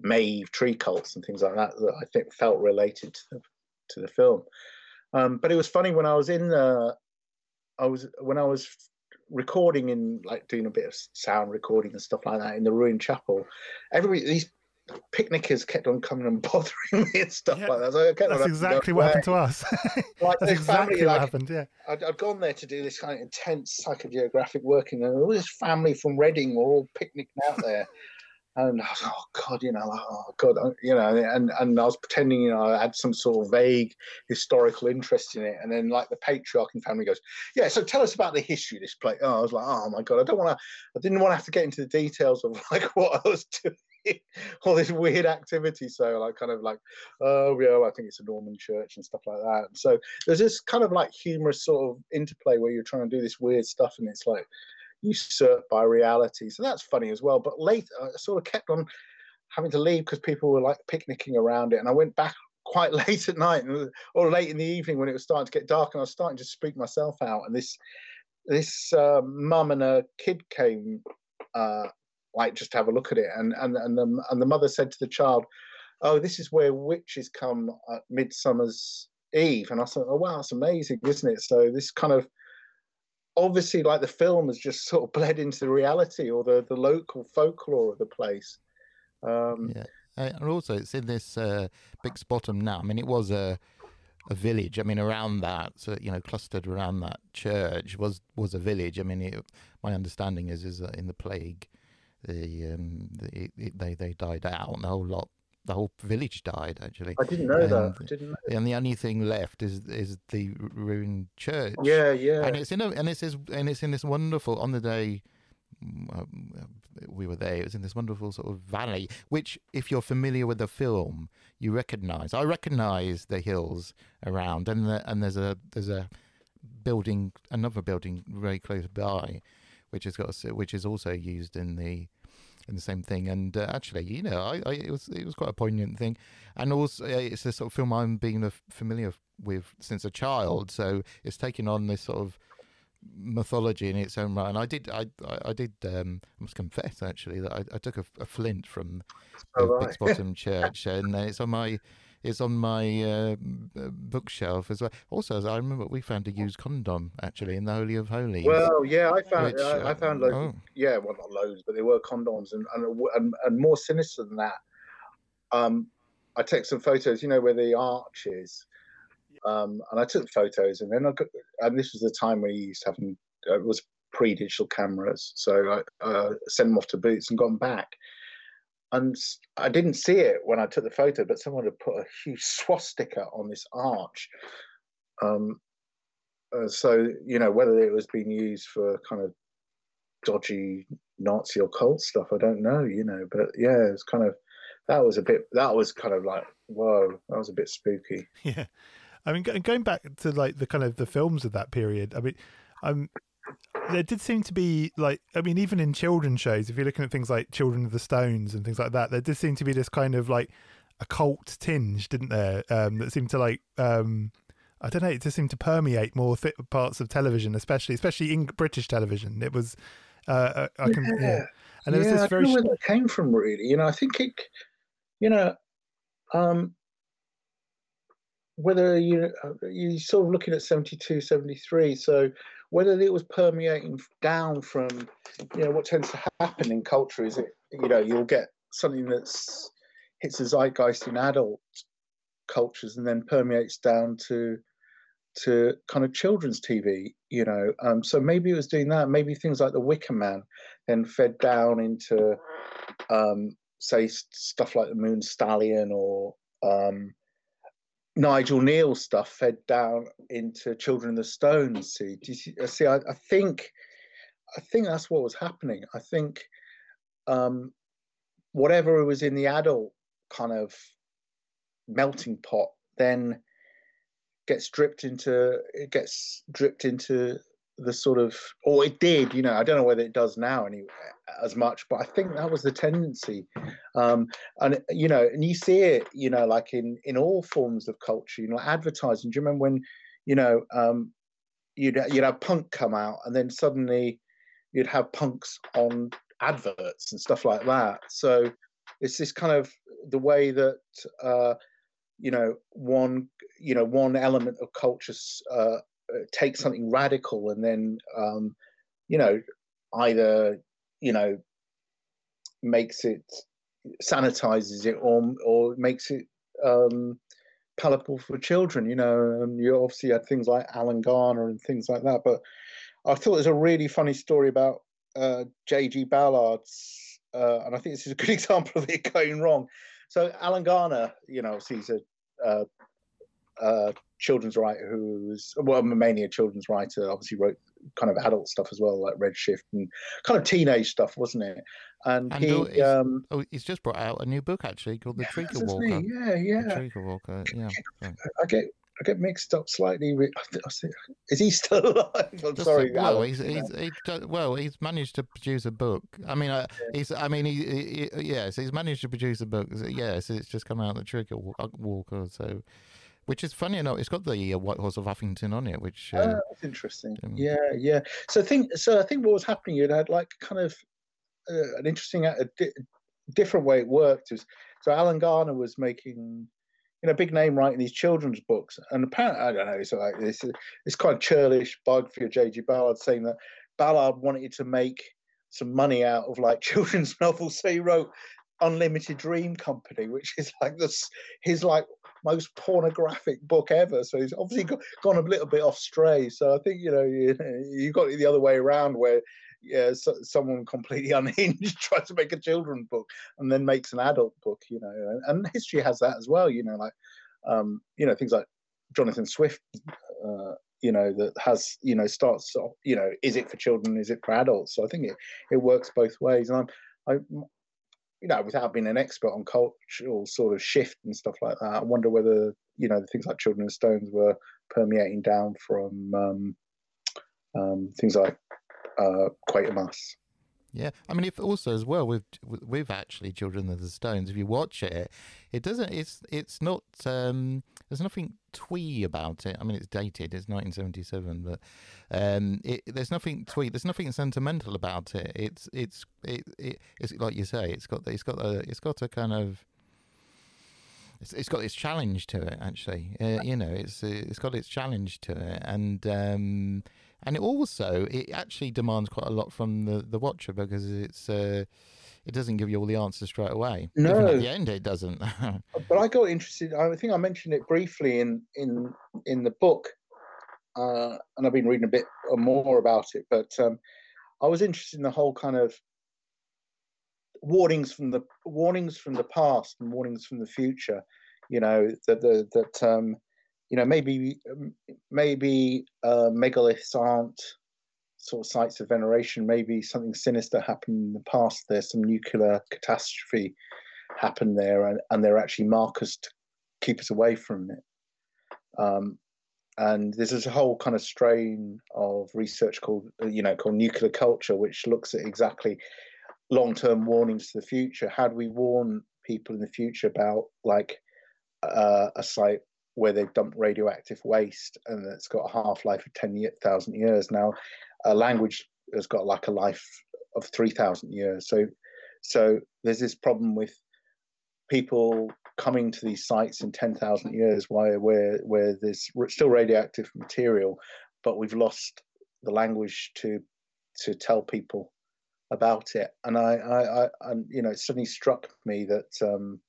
Maeve tree cults and things like that that I think felt related to the to the film. Um, but it was funny when I was in the, I was when I was recording in like doing a bit of sound recording and stuff like that in the ruined chapel. Everybody, these picnickers kept on coming and (laughs) bothering me and stuff yeah, like that. So that's exactly what happened to us. (laughs) like that's exactly family, what like, happened. Yeah, I'd, I'd, gone there to do this kind of intense psychogeographic working, and all this family from Reading were all picnicking out there (laughs) and I was like, oh God, you know, like, oh God, you know, and and I was pretending, you know, I had some sort of vague historical interest in it, and then like the patriarch and family goes, yeah, so tell us about the history of this place. Oh, I was like, oh my God, I don't want to, I didn't want to have to get into the details of like what I was doing. (laughs) all this weird activity so like kind of like oh yeah i think it's a norman church and stuff like that so there's this kind of like humorous sort of interplay where you're trying to do this weird stuff and it's like usurped by reality. So that's funny as well. But later, I sort of kept on having to leave because people were like picnicking around it, and I went back quite (laughs) late at night or late in the evening when it was starting to get dark, and I was starting to speak myself out. And this this uh, mum and her kid came, uh, like just have a look at it, and and and the and the mother said to the child, "Oh, this is where witches come at Midsummer's Eve," and I thought, "Oh wow, that's amazing, isn't it?" So this kind of obviously like the film has just sort of (laughs) bled into the reality or the the local folklore of the place. Um, yeah, uh, and also it's in this uh, Bix Bottom now. I mean, it was a a village. I mean, around that, so you know, clustered around that church was was a village. I mean, it, my understanding is is that in the plague, the, um, the it, they they died out, and the whole lot, the whole village died actually. I didn't know and, that. I didn't know. And the only thing left is is the ruined church. Yeah, yeah. And it's in a and it's this and it's in this wonderful on the day um, we were there. It was in this wonderful sort of valley, which, if you're familiar with the film, you recognise. I recognise the hills around, and the, and there's a there's a building, another building very close by, which has got a, which is also used in the in the same thing. And uh, actually, you know, I, I, it was it was quite a poignant thing, and also it's a sort of film I'm being familiar with since a child, so it's taken on this sort of mythology in its own right. And I did, I, I did, um, I must confess actually that I, I took a, a, flint from the oh, right. Bottom Church, and it's on my, it's on my uh, bookshelf as well. Also, I remember we found a used condom actually in the Holy of Holies. Well, yeah, I found, which, I, I, found loads. Oh. Yeah, well, not loads, but there were condoms, and and, and, and more sinister than that. Um, I took some photos, you know, where the arch is um, and I took photos, and then I got, and this was the time when he used to have uh, it was pre-digital cameras, so I uh, sent them off to Boots and got them back. And I didn't see it when I took the photo, but someone had put a huge (laughs) swastika on this arch. Um, uh, so you know whether it was being used for kind of dodgy Nazi or cult stuff, I don't know. You know, but yeah, it's kind of that was a bit that was kind of like whoa, that was a bit spooky. (laughs) Yeah. I mean, going back to like the kind of the films of that period. I mean, um, there did seem to be like, I mean, even in children's shows, if you're looking at things like Children of the Stones and things like that, there did seem to be this kind of like occult tinge, didn't there? Um, that seemed to like, um, I don't know, it just seemed to permeate more th- parts of television, especially especially in British television. It was, uh, I can, yeah. yeah. And there yeah, was this very. I don't know where that came from, really. You know, I think it, you know, um, whether you you sort of looking at 72 73 so whether it was permeating down from you know what tends to happen in culture is it you know you'll get something that's hits the zeitgeist in adult cultures and then permeates down to to kind of children's TV, you know. Um, so maybe it was doing that. Maybe things like the Wicker Man then fed down into, um, say, stuff like the Moon Stallion or um, Nigel Kneale stuff fed down into Children of the Stones. See, see, uh, see I, I, think, I think that's what was happening. I think um, whatever was in the adult kind of melting pot then gets dripped into it gets dripped into the sort of or it did you know i don't know whether it does now any as much but i think that was the tendency. Um and you know and you see it you know like in in all forms of culture you know advertising. Do you remember when you know um you'd you'd have punk come out and then suddenly you'd have punks on adverts and stuff like that? So it's this kind of the way that uh you know one you know one element of culture uh, uh, take something radical and then um, you know either you know makes it sanitizes it or or makes it um, palatable for children you know and you obviously had things like alan garner and things like that but i thought there's a really funny story about uh, j.g ballard's uh, and i think this is a good (laughs) example of it going wrong. So alan garner you know he's a uh, uh, children's writer who's well mainly a children's writer obviously wrote kind of adult stuff as well like redshift and kind of teenage stuff wasn't it and, and he um, oh he's just brought out a new book actually called the treacle walker yeah yeah the treacle walker yeah i get I get mixed up slightly with. Is he still (laughs) alive? I'm Just sorry. well, he's, he's, he, well, he's managed to produce a book. I mean, uh, he's. I mean, he, he, yes, he's managed to produce a book. Yes, it's just come out the Treacle Walker. So, which is funny enough. It's got the uh, White Horse of Uffington on it, which uh, Oh, that's interesting. um, yeah, yeah. So I think so. I think what was happening, you had like kind of uh, an interesting, a di- different way it worked. Was so Alan Garner was making, you know, big name writing these children's books, and apparently I don't know. it's like this, kind of churlish biography of J.G. Ballard saying that Ballard wanted to make some money out of like (laughs) children's novels, so he wrote Unlimited Dream Company, which is like this his like most pornographic book ever. So he's obviously gone a little bit off stray. So I think you know you, (laughs) you got it the other way around where yeah so, someone completely (laughs) unhinged tries to make a children's book and then makes an adult book. You know, and, and history has that as well. You know, like um, you know things like Jonathan Swift. Uh, you know that has you know starts off you know is it for children is it for adults so i think it, it works both ways and i'm i you know, without being an expert on cultural sort of shift and stuff like that, I wonder whether you know things like Children of Stones were permeating down from um, um, things like uh, Quatermass. Yeah, I mean, if also as well with with actually Children of the Stones, if you watch it, it doesn't. It's it's not. Um, there's nothing twee about it. I mean, it's dated. It's 1977, but um, it, there's nothing twee. There's nothing sentimental about it. It's it's it, it it's like you say. It's got it's got a it's got a kind of it's, it's got its challenge to it actually uh, you know it's it's got its challenge to it and um and it also it actually demands quite a lot from the the watcher because it's uh it doesn't give you all the answers straight away No. Even at the end it doesn't (laughs) But I got interested. I think I mentioned it briefly in in in the book, uh, and I've been reading a bit more about it. But um, I was interested in the whole kind of warnings from the warnings from the past and warnings from the future. You know that the, that um, you know maybe um, maybe uh, megaliths aren't sort of sites of veneration. Maybe something sinister happened in the past. There's some nuclear catastrophe happened there, and, and they're actually markers to keep us away from it. Um, and there's this whole kind of strain of research called, you know, called nuclear culture, which looks at exactly long-term warnings to the future. How do we warn people in the future about like uh, a site where they've dumped radioactive waste and it's got a half-life of 10,000 years? Now, a language has got like a life of 3,000 years. So, so there's this problem with people coming to these sites in 10,000 years where, where, where there's still radioactive material, but we've lost the language to, to tell people about it. And I, I, I and, you know, it suddenly struck me that um,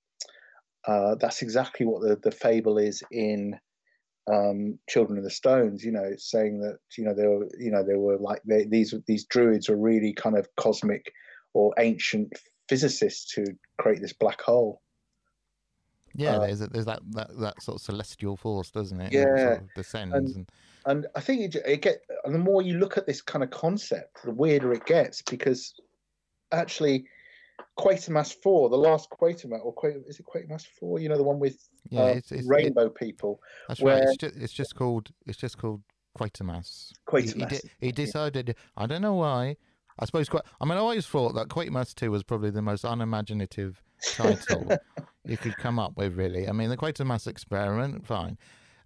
uh, that's exactly what the, the fable is in um, Children of the Stones. You know, saying that you know they were, you know, they were like they, these these druids were really kind of cosmic or ancient physicists who create this black hole. Yeah Uh, there's there's that, that that sort of celestial force doesn't it Yeah, It sort of descends and, and I think it, it get and the more you look at this kind of concept, the weirder it gets because actually, Quatermass Four, the last Quatermass, or Quater, is it Quatermass Four? You know, the one with yeah uh, it's, it's it, rainbow people. that's right where- it's just, it's just called it's just called Quatermass Quatermass. He, de- he decided. I don't know why. I suppose. I mean, I always thought that Quatermass Two was probably the most unimaginative title (laughs) you could come up with. Really. I mean, the Quatermass Experiment, fine,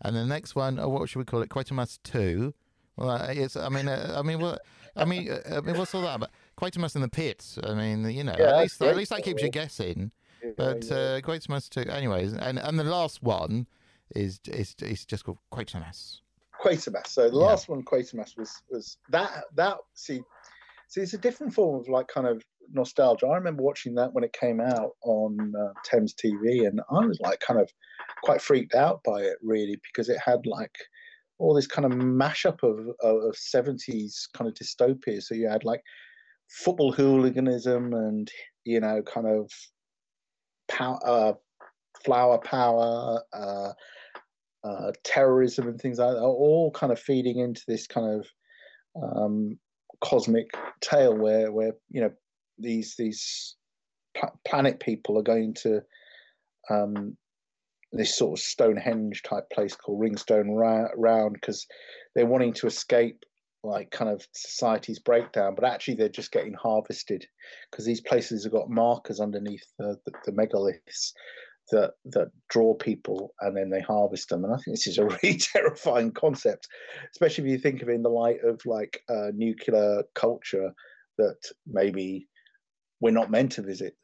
and the next one. Oh, what should we call it? Quatermass Two. Well, uh, it's. I mean, uh, I mean, what? I mean, uh, I mean, what's all that about? Quatermass in the pits. I mean, you know, Yeah, at least at least that keeps you guessing. But Yeah. uh, Quatermass Two. Anyways, and and the last one is is is just called Quatermass. Quatermass. So the Yeah. last one, Quatermass, was was that that see, see, it's a different form of like kind of nostalgia. I remember watching that when it came out on uh, Thames TV, and I was like kind of quite freaked out by it really because it had like all this kind of mashup of of, 70s kind of dystopia. So you had like football hooliganism and you know kind of power, uh, flower power. Uh, uh, terrorism and things like that, all kind of feeding into this kind of um, cosmic tale where, where you know these these planet people are going to um, this sort of Stonehenge type place called Ringstone Round because they're wanting to escape like kind of society's breakdown, but actually they're just getting harvested because these places have got markers underneath the, the, the megaliths that that draw people and then they harvest them. And I think this is a (laughs) really terrifying concept, especially if you think of it in the light of like uh, nuclear culture that maybe we're not meant to visit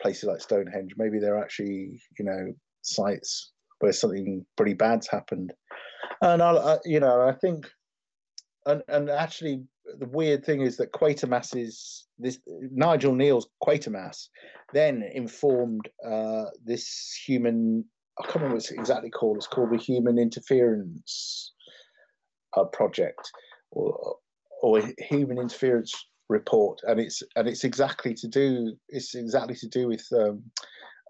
places like Stonehenge. Maybe they're actually, you know, sites where something pretty bad's happened. And I, I you know, I think, and and actually, the weird thing is that Quatermass is this Nigel Kneale's Quatermass then informed uh, this human. I can't remember what it's exactly called. It's called the Human Interference uh, Project, or or Human Interference Report, and it's and it's exactly to do. It's exactly to do with um,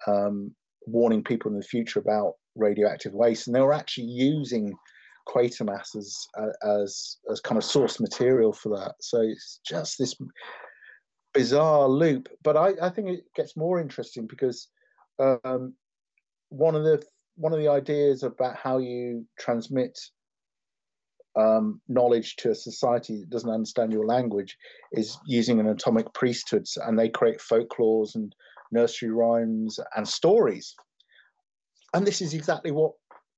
um, warning people in the future about radioactive waste, and they were actually using Quatermass as as as kind of source material for that. So it's just this bizarre loop. But I, I think it gets more interesting because um, one of the one of the ideas about how you transmit um, knowledge to a society that doesn't understand your language is using an atomic priesthood, and they create folklores and nursery rhymes and stories. And this is exactly what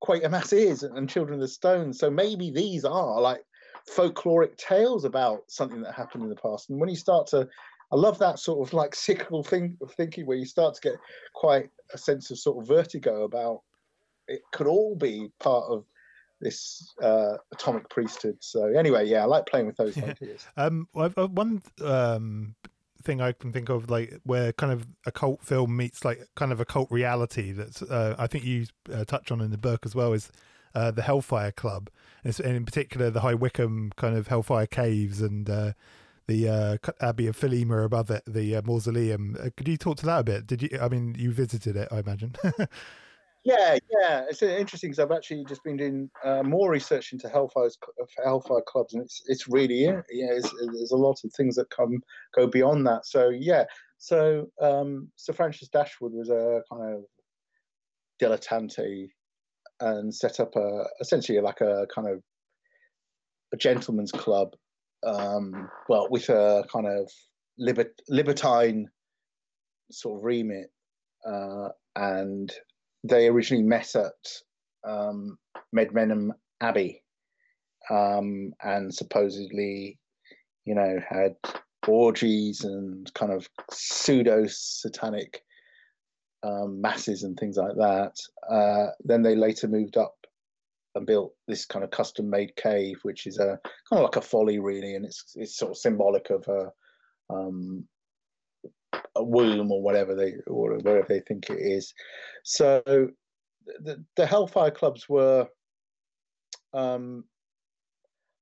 Quatermass is and Children of the Stone. So maybe these are like folkloric tales about something that happened in the past. And when you start to, I love that sort of like (laughs) cyclical thing of thinking where you start to get quite a sense of sort of vertigo about it could all be part of this uh, atomic priesthood. So anyway, yeah, I like playing with those yeah. ideas. Um, well, one um, thing I can think of, like where kind of a cult film meets like kind of a cult reality. That's uh, I think you uh, touch on in the book as well is uh, the Hellfire Club, and in particular the High Wycombe kind of Hellfire Caves and uh, the uh, Abbey of Thelema above it, the uh, mausoleum. could you talk to that a bit? Did you? I mean, you visited it, I imagine. (laughs) Yeah, yeah, it's interesting because I've actually just been doing uh, more research into Hellfire Hellfire clubs, and it's it's really yeah, it's, there's a lot of things that come go beyond that. So yeah, so um, Sir Francis Dashwood was a kind of dilettante and set up a essentially like a kind of a gentleman's club, um, well, with a kind of libert- libertine sort of remit, uh, and they originally met at um, Medmenham Abbey um, and supposedly, you know, had orgies and kind of pseudo satanic um, masses and things like that. Uh, then they later moved up and built this kind of custom made cave, which is a kind of like a folly, really, and it's it's sort of symbolic of a um, womb or whatever they or whatever they think it is. So the, the Hellfire clubs were um,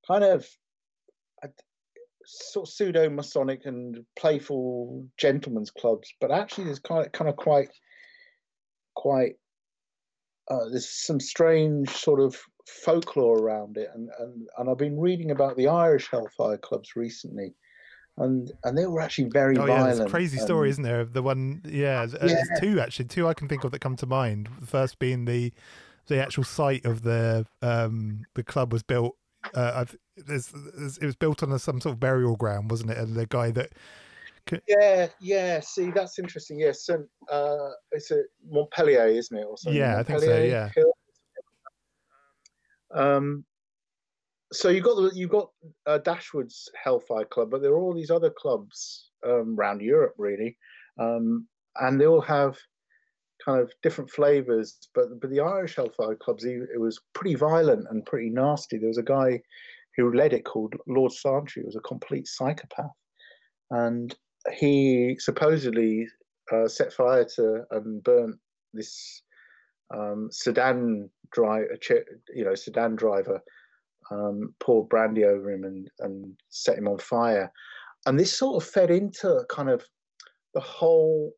kind of sort of pseudo Masonic and playful gentlemen's clubs, but actually there's kind of kind of quite quite uh, there's some strange sort of folklore around it, and, and and I've been reading about the Irish Hellfire clubs recently, and and they were actually very oh, violent. Yeah, crazy story, isn't there? The one, yeah, yeah. There's two actually, two I can think of that come to mind. The first being the the actual site of the um the club was built. Uh, there's, there's, it was built on a, some sort of burial ground, wasn't it? And the guy that yeah, yeah. See, that's interesting. Yes, yeah, uh, it's a Montpelier, isn't it? Or something? Yeah, Montpelier I think so. Yeah. Um, so you got the you got uh, Dashwood's Hellfire Club, but there are all these other clubs um, around Europe, really, um, and they all have kind of different flavors. But but the Irish Hellfire clubs, it was pretty violent and pretty nasty. There was a guy who led it called Lord Santry. He was a complete psychopath, and he supposedly uh, set fire to and burnt this um, sedan drive, you know, sedan driver um, brandy over him and, and set him on fire. And this sort of fed into kind of the whole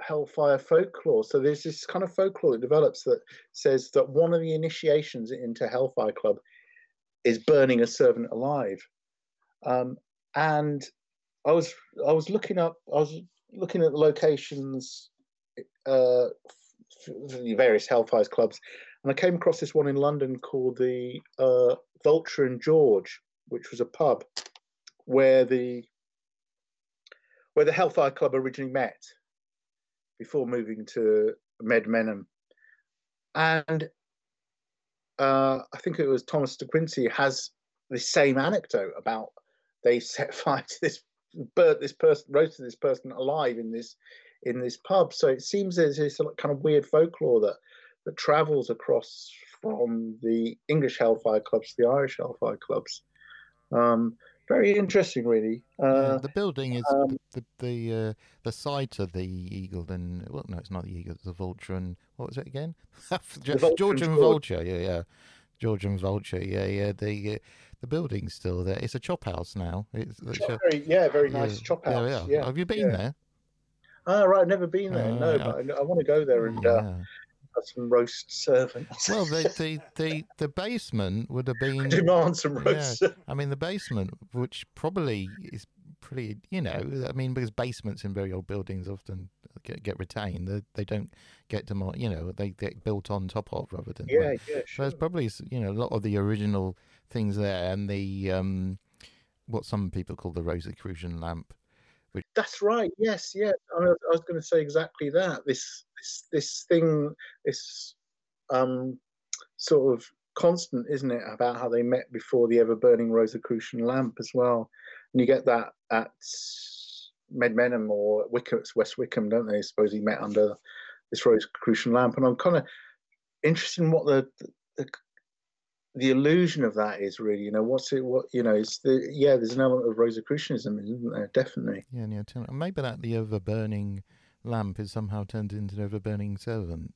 hellfire folklore. So there's this kind of folklore that develops that says that one of the initiations into Hellfire Club is burning a servant alive. Um, and I was I was looking up I was looking at the locations uh, various Hellfire clubs, and I came across this one in London called the uh, Vulture and George, which was a pub where the where the Hellfire Club originally met. before moving to Medmenham. And uh, I think it was Thomas de Quincey has the same anecdote about they set (laughs) fire to this burnt this person roasted this person alive in this in this pub. So it seems there's this kind of weird folklore that that travels across from the English Hellfire clubs to the Irish Hellfire clubs. Um, very interesting, really. Uh, yeah, the building is um, the the uh, the site of the eagle and well, no, it's not the eagle, it's the vulture and what was it again? (laughs) Vulture George and and George. vulture, yeah, yeah, George and vulture, yeah, yeah. The uh, the building's still there. It's a chop house now. It's, it's chop- a- very, yeah, very nice yeah, chop house. yeah. Yeah. Have you been there? Ah, right. I've never been there. No, yeah. but I, I want to go there and uh, some roast servants. Well, the, (laughs) the the the basement would have been (laughs) demand some Yeah. roast. I mean, the basement, which probably is pretty, you know, I mean, because basements in very old buildings often get, get retained, they, they don't get to, you know, they get built on top of rather than. Yeah, yeah, So sure. there's probably, you know, a lot of the original things there and the, um, what some people call the Rosicrucian lamp. That's right. Yes, yes. I was, I was going to say exactly that. This, this, this thing, this um, sort of constant, isn't it, about how they met before the ever burning Rosicrucian lamp as well. And you get that at Medmenham or Wycombe, West Wycombe, don't they? Suppose he met under this Rosicrucian lamp. And I'm kind of interested in what the, the the illusion of that is really. You know, what's it? What you know? It's the yeah. There's an element of Rosicrucianism, isn't there? Definitely. Yeah, and yeah. Maybe that the overburning lamp is somehow turned into an overburning servant.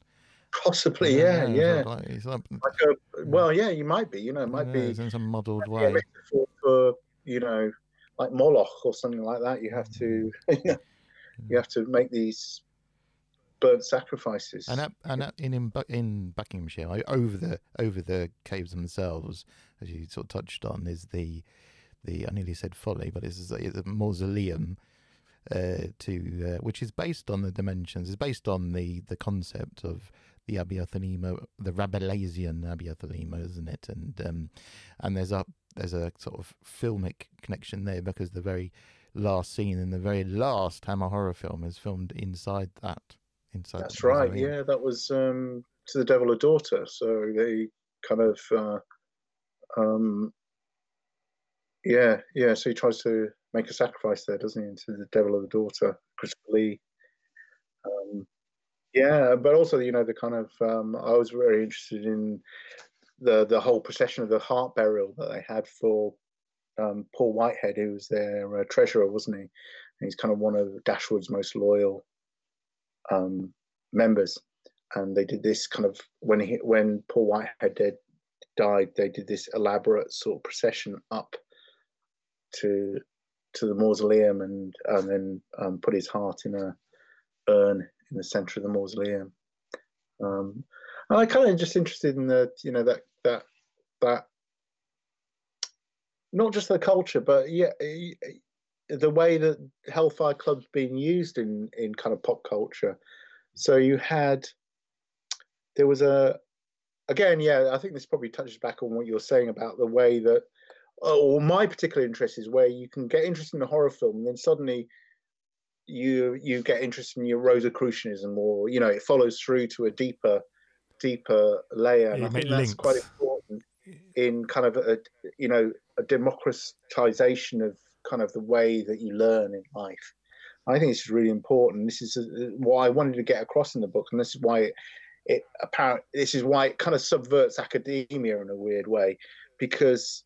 Possibly, I yeah, yeah. like- like- Like a, well, yeah, you might be. You know, it might yeah, be in some muddled way. metaphor for you know, like Moloch or something like that. You have to, mm. (laughs) you have to make these burnt sacrifices. And and in in, in Buckinghamshire, over the over the caves themselves, as you sort of touched on, is the the I nearly said folly, but it's, it's a mausoleum uh, to uh, which is based on the dimensions. It's based on the the concept of the Abbey of Thelema, the Rabelaisian Abbey of Thelema, isn't it? And um, and there's a there's a sort of filmic connection there because the very last scene in the very last Hammer horror film is filmed inside that. Inside That's right. Yeah, that was um, to the devil a daughter. So they kind of, uh, um, yeah, yeah. So he tries to make a sacrifice there, doesn't he, to the devil of the daughter, Christopher Lee. Um, yeah, but also, you know, the kind of um, I was very interested in the the whole procession of the heart burial that they had for um, Paul Whitehead, who was their uh, treasurer, wasn't he? And he's kind of one of Dashwood's most loyal um, members, and they did this kind of when he when Paul Whitehead did, died, they did this elaborate sort of procession up to to the mausoleum and and then um, put his heart in a urn in the center of the mausoleum. Um, and I kind of just interested in the you know that that that not just the culture, but yeah, the way that Hellfire Club's being used in in kind of pop culture. So you had there was a again, yeah, I think this probably touches back on what you're saying about the way that oh, or my particular interest is where you can get interested in a horror film and then suddenly you you get interested in your Rosicrucianism or you know it follows through to a deeper deeper layer and Yeah, I think that's links. quite important in kind of a you know a democratization of kind of the way that you learn in life. I think this is really important. This is uh, what I wanted to get across in the book, and this is why it, it apparent. This is why it kind of subverts academia in a weird way, because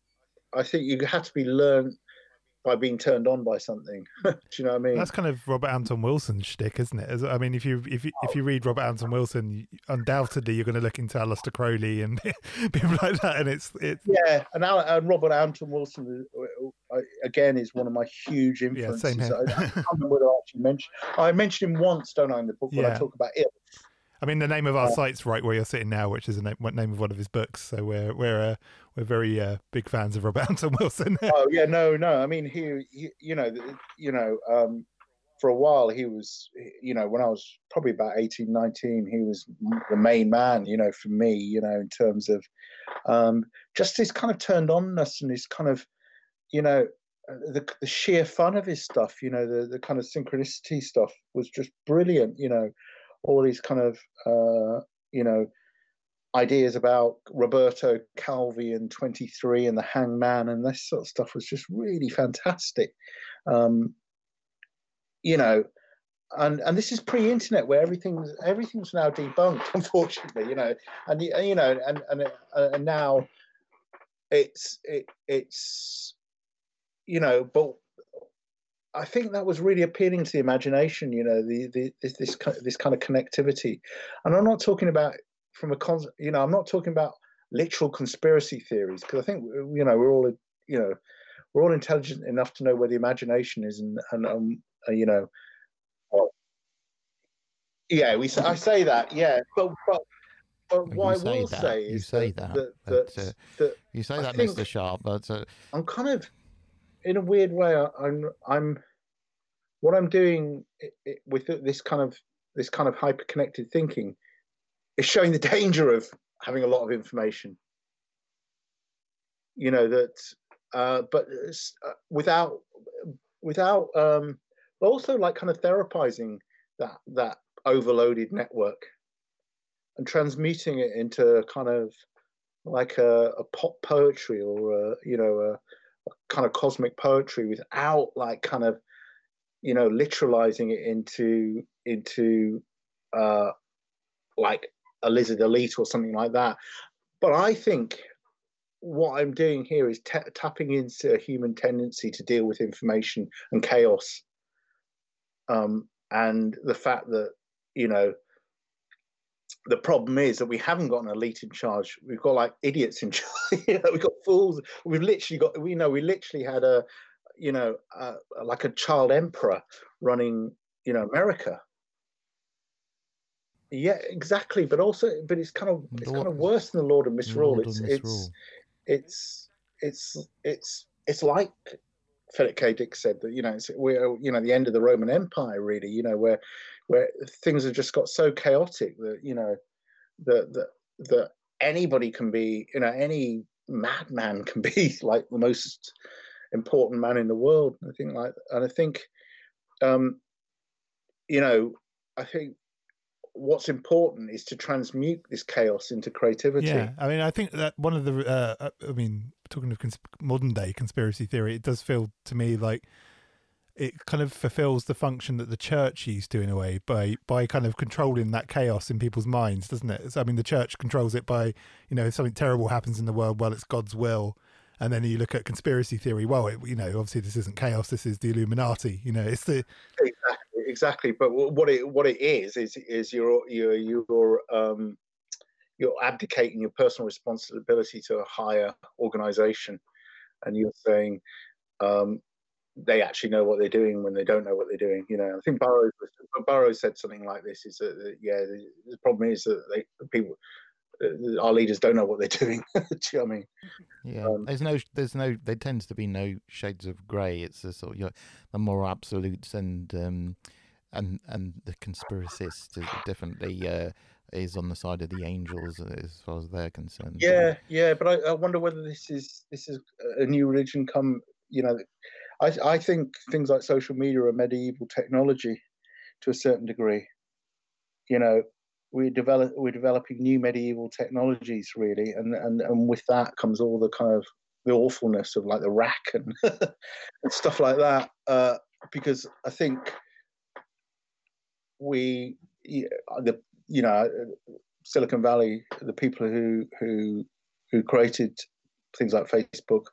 I think you have to be learned by being turned on by something. (laughs) Do you know what I mean? That's kind of Robert Anton Wilson's shtick, isn't it? I mean, if you if you, if you read Robert Anton Wilson, undoubtedly you're going to look into Aleister Crowley and (laughs) people like that, and it's it's Yeah, and, and Robert Anton Wilson uh, uh, again is one of my huge influences. yeah, same here. I, I can't remember whether I actually mentioned. I mentioned him once, don't I, in the book when I talk about it. I mean, the name of our Uh, site's right where you're sitting now, which is the name, name of one of his books. So we're we're uh, we're very uh, big fans of Robert (laughs) Anton Wilson. (laughs) Oh yeah, no, no. I mean, he, he you know, you know, um, for a while he was, you know, when I was probably about 18, 19, he was the main man, you know, for me, you know, in terms of um, just his kind of turned onness and his kind of, you know, the, the sheer fun of his stuff, you know, the, the kind of synchronicity stuff was just brilliant. You know, all these kind of, uh, you know, ideas about Roberto Calvi and 23 and the Hangman and this sort of stuff was just really fantastic. Um, you know, and and this is pre-internet where everything's everything's now debunked, (laughs) unfortunately. You know, and you know, and and uh, and now it's it, it's you know, but I think that was really appealing to the imagination. You know, the, the this this this kind of connectivity, and I'm not talking about from a con. You know, I'm not talking about literal conspiracy theories because I think you know we're all you know we're all intelligent enough to know where the imagination is, and and um, uh, you know, well, yeah, we I say that, yeah, but but. But what I will that. say you is say that, that, that, but, uh, that you say I that, Mr. Sharp, but uh, I'm kind of, in a weird way, I'm I'm what I'm doing i- i- with this kind of this kind of hyper connected thinking is showing the danger of having a lot of information. You know that, uh, but uh, without without um, also like kind of therapizing that that overloaded network and transmuting it into kind of like a, a pop poetry or a, you know a kind of cosmic poetry without like kind of you know literalizing it into into uh like a lizard elite or something like that. But i think what i'm doing here is ta tapping into a human tendency to deal with information and chaos. Um and the fact that you know the problem is that we haven't got an elite in charge. We've got like idiots in (laughs) charge. you know, we've got fools. We've literally got. We know we literally had a, you know, uh, like a child emperor running, you know, America. Yeah, exactly. But also, but it's kind of it's kind of worse than the Lord of Misrule. Lord It's of it's Misrule. it's it's it's it's like Philip K. Dick said that you know it's we're you know the end of the Roman Empire really you know where where things have just got so chaotic that you know that that that anybody can be you know any madman (laughs) can be like the most important man in the world I think like and I think um you know I think what's important is to transmute this chaos into creativity. Yeah, I mean, I think that one of the, uh, uh, I mean, talking of cons- modern day conspiracy theory, it does feel to me like it kind of fulfills the function that the church used to in a way by by kind of controlling that chaos in people's minds, doesn't it? So, I mean, the church controls it by, you know, if something terrible happens in the world, well, it's God's will. And then you look at conspiracy theory. Well, it, you know, obviously this isn't chaos. This is the Illuminati. You know, it's the exactly exactly but what it what it is is is your your you're you're um you're abdicating your personal responsibility to a higher organization and you're saying um they actually know what they're doing when they don't know what they're doing you know i think burroughs was- burroughs said something like this is that, that yeah the, the problem is that they the people uh, our leaders don't know what they're (laughs) doing do you know what i mean Yeah, Um, there's no, there's no, there tends to be no shades of grey. It's the sort of you know, the moral absolutes and um, and and the conspiracist is definitely uh, is on the side of the angels as far as they're concerned. Yeah, yeah, but I, I wonder whether this is this is a new religion come. You know, I I think things like social media are medieval technology to a certain degree. You know, we develop we're developing new medieval technologies really, and and and with that comes all the kind of the awfulness of like the rack and (laughs) and stuff like that. Uh, because I think we the you know Silicon Valley, the people who who who created things like Facebook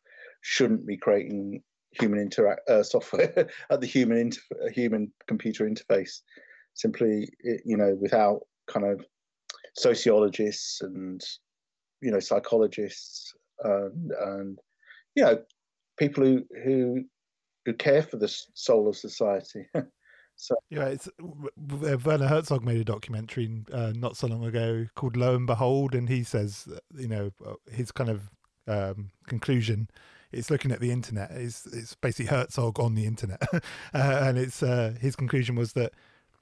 shouldn't be creating human interact uh, software (laughs) at the human inter- human computer interface. Simply, you know, without kind of sociologists and you know psychologists and and you know people who who who care for the soul of society. (laughs) so Yeah, it's uh, Werner Herzog made a documentary uh, not so long ago called "Lo and Behold," and he says, uh, you know, uh, his kind of um, conclusion. It's looking at the internet. It's it's basically Herzog on the internet, (laughs) uh, and it's uh, his conclusion was that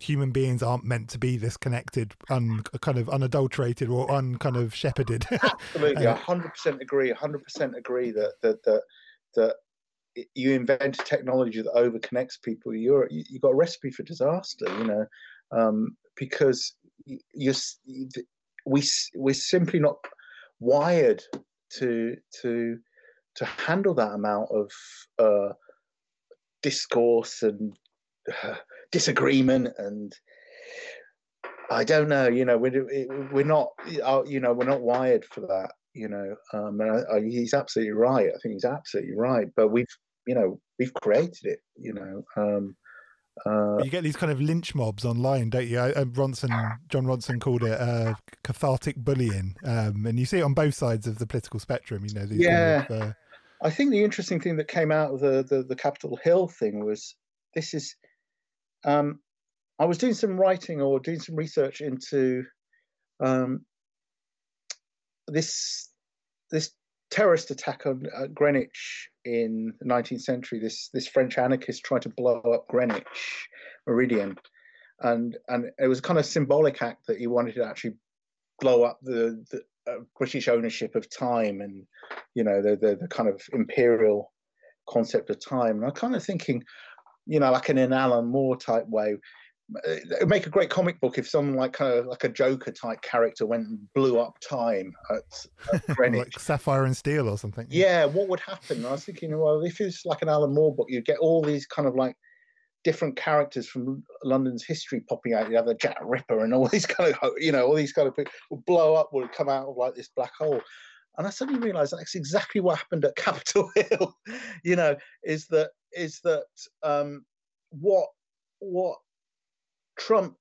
human beings aren't meant to be this connected, un, kind of unadulterated or un kind of shepherded. (laughs) Absolutely, Uh, hundred percent agree. hundred percent agree that that that that you invent a technology that overconnects people, you're you, you got a recipe for disaster. You know, um, because you we we're simply not wired to to to handle that amount of uh, discourse and uh, disagreement and I don't know. You know, we're we're not. Uh, you know, we're not wired for that. You know, um, and I, I, he's absolutely right. I think he's absolutely right. But we've, you know, we've created it. You know, um, uh, you get these kind of lynch mobs online, don't you? Uh, Ronson, Jon Ronson called it uh, cathartic bullying, um, and you see it on both sides of the political spectrum. You know, yeah. Kind of, uh... I think the interesting thing that came out of the the, the Capitol Hill thing was this is um, I was doing some writing or doing some research into um, this this terrorist attack on uh, Greenwich in the 19th century. This this French anarchist tried to blow up Greenwich Meridian, and and it was a kind of symbolic act that he wanted to actually blow up the, the uh, British ownership of time and you know the, the the kind of imperial concept of time. And I'm kind of thinking, you know, like in an Alan Moore type way, it would make a great comic book if someone like kind of like a Joker type character went and blew up time at, at (laughs) Greenwich, like Sapphire and Steel or something. Yeah, what would happen? And I was thinking, well, if it's like an Alan Moore book, you'd get all these kind of like different characters from London's history popping out. You have the Jack Ripper and all (laughs) these kind of, you know, all these kind of people would blow up, would come out of like this black hole. And I suddenly realised that's exactly what happened at (laughs) Capitol Hill. (laughs) you know, is that is that um, what what Trump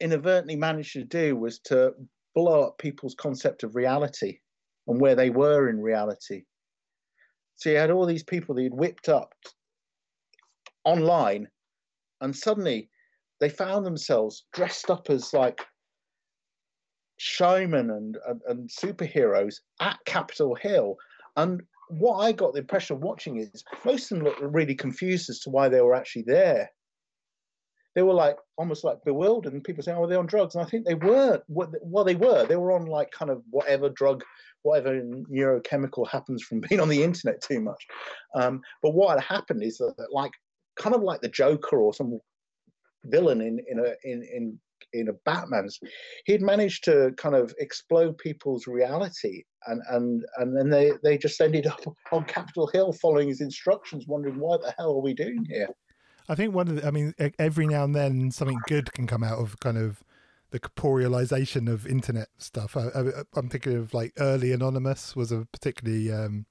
inadvertently managed to do was to blow up people's concept of reality and where they were in reality. So you had all these people that he'd whipped up online, and suddenly they found themselves dressed up as like showmen and, and, and superheroes at Capitol Hill. And what I got the impression of watching is most of them looked really confused as to why they were actually there. They were like almost like bewildered and people saying oh are they on drugs? And i think they were well they were. They were on like kind of whatever drug whatever neurochemical happens from being on the internet too much. Um, but what had happened is that, that, like kind of like the joker or some villain in in a in in in a Batman's, he'd managed to kind of explode people's reality, and and and then they they just ended up on Capitol Hill following his instructions, wondering why the hell are we doing here? I think one of the, I mean, every now and then something good can come out of kind of the corporealization of internet stuff. I, am thinking of like early Anonymous was a particularly um,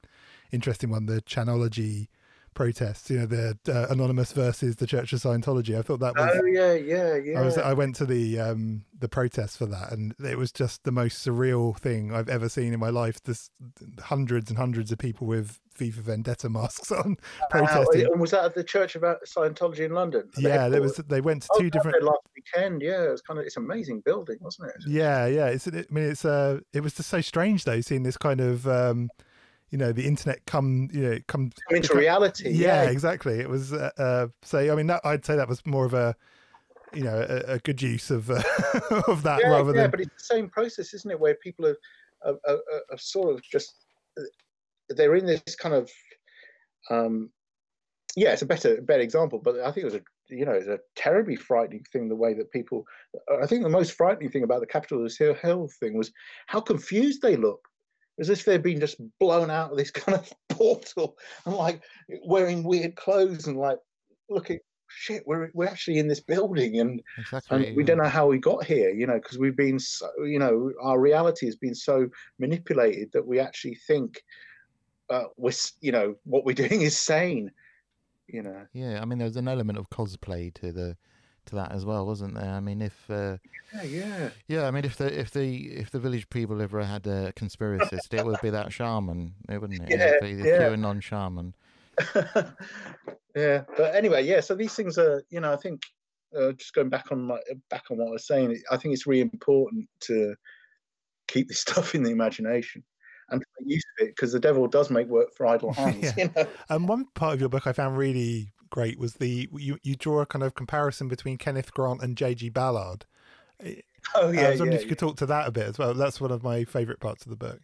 interesting one. The Chanology protests, you know, the uh, Anonymous versus the Church of Scientology. I thought that was. Oh yeah, yeah, yeah. I was. I went to the um, the protest for that, and it was just the most surreal thing I've ever seen in my life. There's hundreds and hundreds of people with V for Vendetta masks (laughs) on protesting. and was that at the Church of Scientology in London? Yeah, there was. They went to oh, two different last weekend. Yeah, it was kind of it's an amazing building, wasn't it? Yeah, yeah. It's. I mean, it's. Uh, it was just so strange though, seeing this kind of. Um, you know the internet come you know come, come into become, reality yeah, yeah, exactly. It was uh, uh, so i mean that i'd say that was more of a you know a, a good use of uh, (laughs) of that yeah, rather yeah, than but it's the same process isn't it where people are, are, are, are sort of just uh, they're in this kind of um yeah it's a better better example but i think it was a you know it's a terribly frightening thing the way that people i think the most frightening thing about the Capitol is hill Hill thing was how confused they looked as if they'd been just blown out of this (laughs) kind of portal and like wearing weird clothes and like looking shit we're we're actually in this building and, exactly, and we don't know how we got here you know because we've been so you know our reality has been so manipulated that we actually think uh, we're you know what we're (laughs) doing is sane you know. Yeah i mean there's an element of cosplay to the to that as well, wasn't there? I mean, if uh, yeah, yeah, yeah. I mean, if the if the if the village people ever had a conspiracist, it would be that shaman, it wouldn't it? Yeah, it the yeah. non-shaman. (laughs) yeah, but anyway, yeah. So these things are, you know, I think uh, just going back on my back on what I was saying, I think it's really important to keep this (laughs) stuff in the imagination and make use of it because the devil does make work for idle (laughs) hands. yeah. you know? And one part of your book I found really great was the you, you draw a kind of comparison between Kenneth Grant and J.G. Ballard. Oh yeah, I was wondering yeah, if you could talk to that a bit as well. That's one of my favourite parts of the book.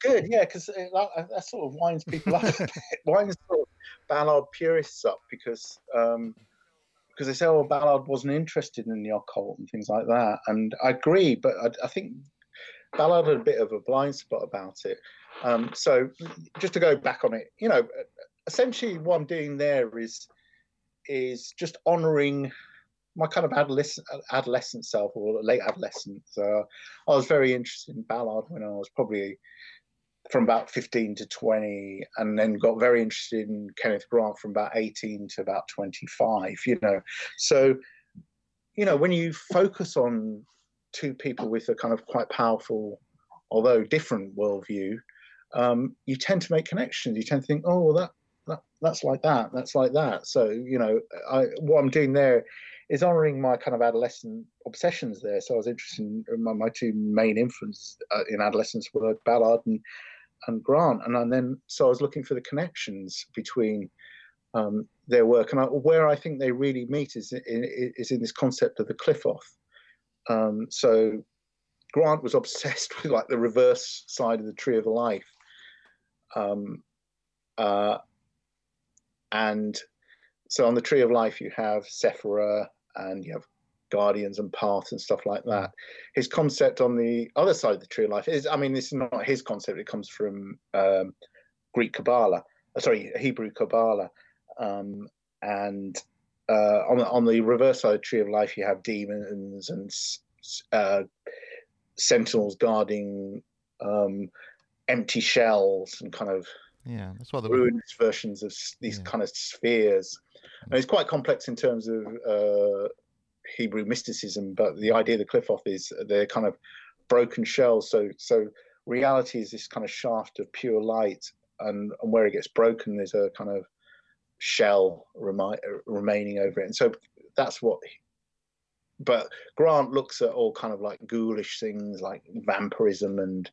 good, yeah, because that, that, sort of winds people up, (laughs) winds sort of Ballard purists up because um, because they say, oh, Ballard wasn't interested in the occult and things like that, and I agree, but I, I think Ballard had a bit of a blind spot about it. Um, so just to go back on it, you know, essentially what I'm doing there is is just honouring my kind of adolescent, adolescent self or late adolescence. Uh, I was very interested in Ballard when I was probably from about 15 to 20, and then got very interested in Kenneth Grant from about 18 to about 25, you know. So, you know, when you focus on two people with a kind of quite powerful, although different worldview, um, you tend to make connections. You tend to think, oh, well, that, that that's like that, that's like that. So, you know, I, what I'm doing there is honouring my kind of adolescent obsessions there. So I was interested in my, my two main influences uh, in adolescence were Ballard and and Grant, and, and then so I was looking for the connections between um, their work, and I, where I think they really meet is in, is in this concept of the Qliphoth. Um, so Grant was (laughs) obsessed with like the reverse side of the tree of life, um, uh, and so on the tree of life you have Sephira and you have guardians and paths and stuff like that. His concept on the other side of the tree of life is, I mean, this is not his concept. It comes from um, Greek Kabbalah, uh, sorry, Hebrew Kabbalah, um, and uh, on the on the reverse side of the tree of life, you have demons and uh, sentinels guarding um, empty shells and kind of yeah, that's what the ruinous versions of these yeah. kind of spheres. And it's quite complex in terms of uh, Hebrew mysticism, but the idea of the Qliphoth is they're kind of broken shells. So so reality is this kind of shaft of pure light, and, and where it gets broken, there's a kind of shell remi- remaining over it. And so that's what. but Grant looks at all kind of like ghoulish things like vampirism and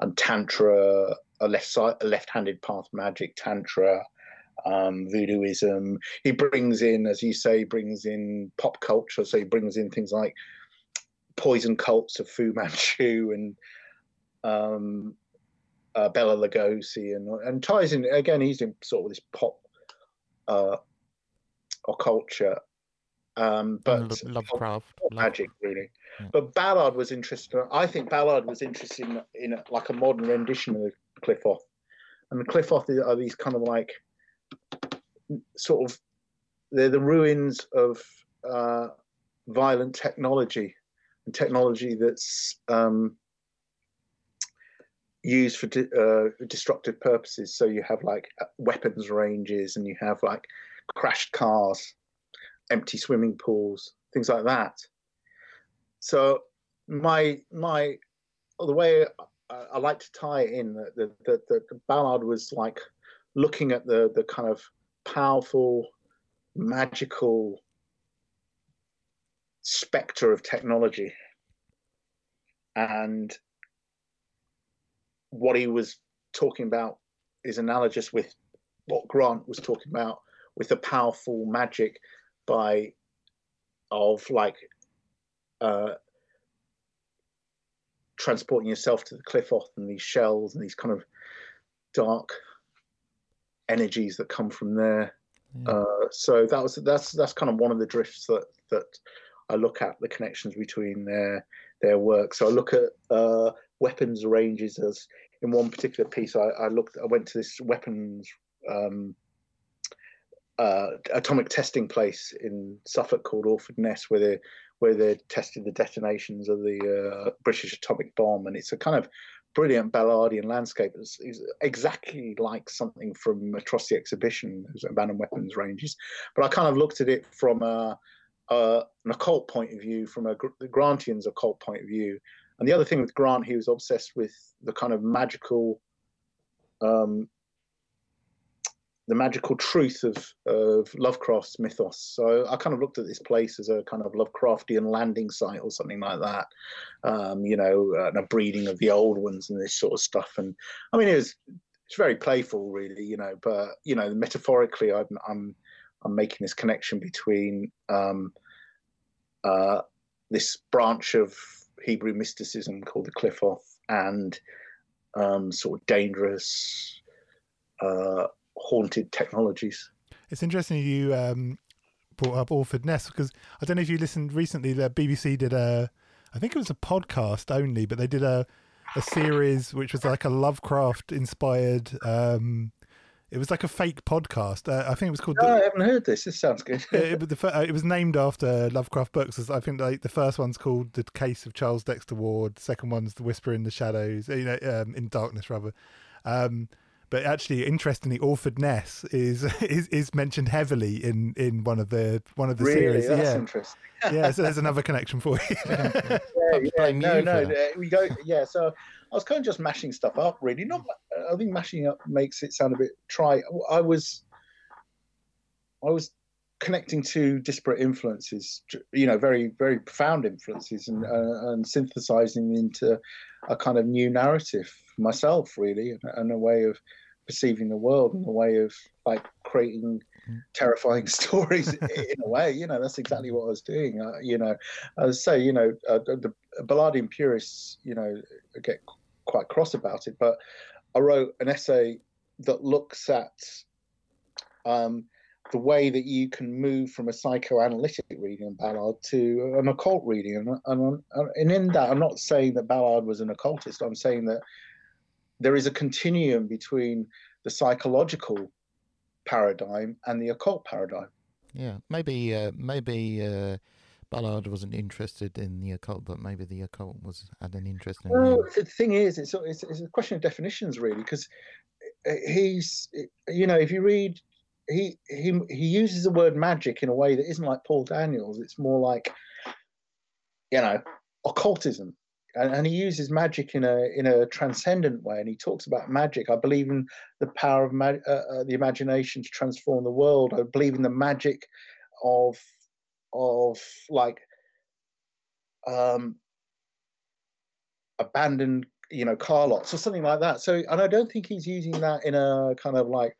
and tantra, a left side, a left-handed path magic tantra, um, voodooism. He brings in, as you say, brings in pop culture. So he brings in things like poison cults of Fu Manchu and um, uh, Bela Lugosi, and and ties in again. He's in sort of this pop uh, or culture, um, but Lovecraft, (laughs) magic really. Yeah. But Ballard was interested. I think Ballard was interested in, in like a modern rendition of Qliphoth, and the Qliphoth are these kind of like sort of they're the ruins of uh, violent technology and technology that's um, used for de- uh, destructive purposes. So you have like weapons ranges, and you have like crashed cars, empty swimming pools, things like that. So my my the way I, like to tie in that the, the, the Ballard was like looking at the the kind of powerful, magical specter of technology. And what he was talking about is analogous with what Grant was talking about with the powerful magic by of like uh, transporting yourself to the Qliphoth and these shells and these kind of dark energies that come from there. Yeah. Uh, so that was that's that's kind of one of the drifts that that I look at the connections between their their work. So I look at uh, weapons ranges as in one particular piece. I, I looked. I went to this weapons um, uh, atomic testing place in Suffolk called Orford Ness, where they where they tested the detonations of the uh, British atomic bomb, and it's a kind of brilliant Ballardian landscape. It's, it's, exactly like something from the exhibition, abandoned weapons ranges. But I kind of looked at it from a, a, an occult point of view, from a Grantian's occult point of view. And the other thing with Grant, he was obsessed with the kind of magical um, the magical truth of, of Lovecraft's mythos. So I kind of looked at this place as a kind of Lovecraftian landing site or something like that, um, you know, and a breeding of the old ones and this sort of stuff. And I mean, it was it's very playful, really, you know. But you know, metaphorically, I'm I'm I'm making this connection between um, uh, this branch of Hebrew mysticism called the Qliphoth and um, sort of dangerous, uh, haunted technologies. It's interesting you um, brought up Orford Ness because I don't know if you listened recently. The BBC did a, I think it was a podcast only, but they did a a series which was like a Lovecraft inspired. Um, it was like a fake podcast. Uh, I think it was called. No, the, I haven't heard this. This sounds good. it, it, the, uh, it, was named after Lovecraft books. I think like the first one's called "The Case of Charles Dexter Ward." The second one's "The Whisper in the Shadows." You know, um, in darkness rather. Um, but actually, interestingly, Orford Ness is (laughs) is is mentioned heavily in in one of the one of the really? series. That's yeah, interesting. (laughs) yeah. So there's another connection for you. (laughs) yeah, yeah, no, no, we go. Yeah, so I was kind of just mashing stuff up, really. Not, I think mashing up makes it sound a bit try. I was, I was connecting to disparate influences, you know, very, very profound influences, and uh, and synthesizing into a kind of new narrative myself, really, and, and a way of perceiving the world, in a way of like creating mm. terrifying (laughs) stories (laughs) in a way. You know, that's exactly what I was doing. Uh, you know, I say, you know, uh, the Ballardian purists, you know, get quite cross about it, but I wrote an essay that looks at um, the way that you can move from a psychoanalytic reading of Ballard to an occult reading. And, and, and in that, I'm not saying that Ballard was an occultist. I'm saying that there is a continuum between the psychological paradigm and the occult paradigm. Yeah, maybe uh, maybe uh, Ballard wasn't interested in the occult, but maybe the occult was had an interest in well, him. The thing is, it's, it's, it's a question of definitions, really, because he's, you know, if you read, he, he, he uses the word magic in a way that isn't like Paul Daniels. It's more like, you know, occultism. And, and, he uses magic in a in a transcendent way, and he talks about magic. I believe in the power of ma- uh, uh, the imagination to transform the world. I believe in the magic of of like um, abandoned you know car lots or something like that so and i don't think he's using that in a kind of like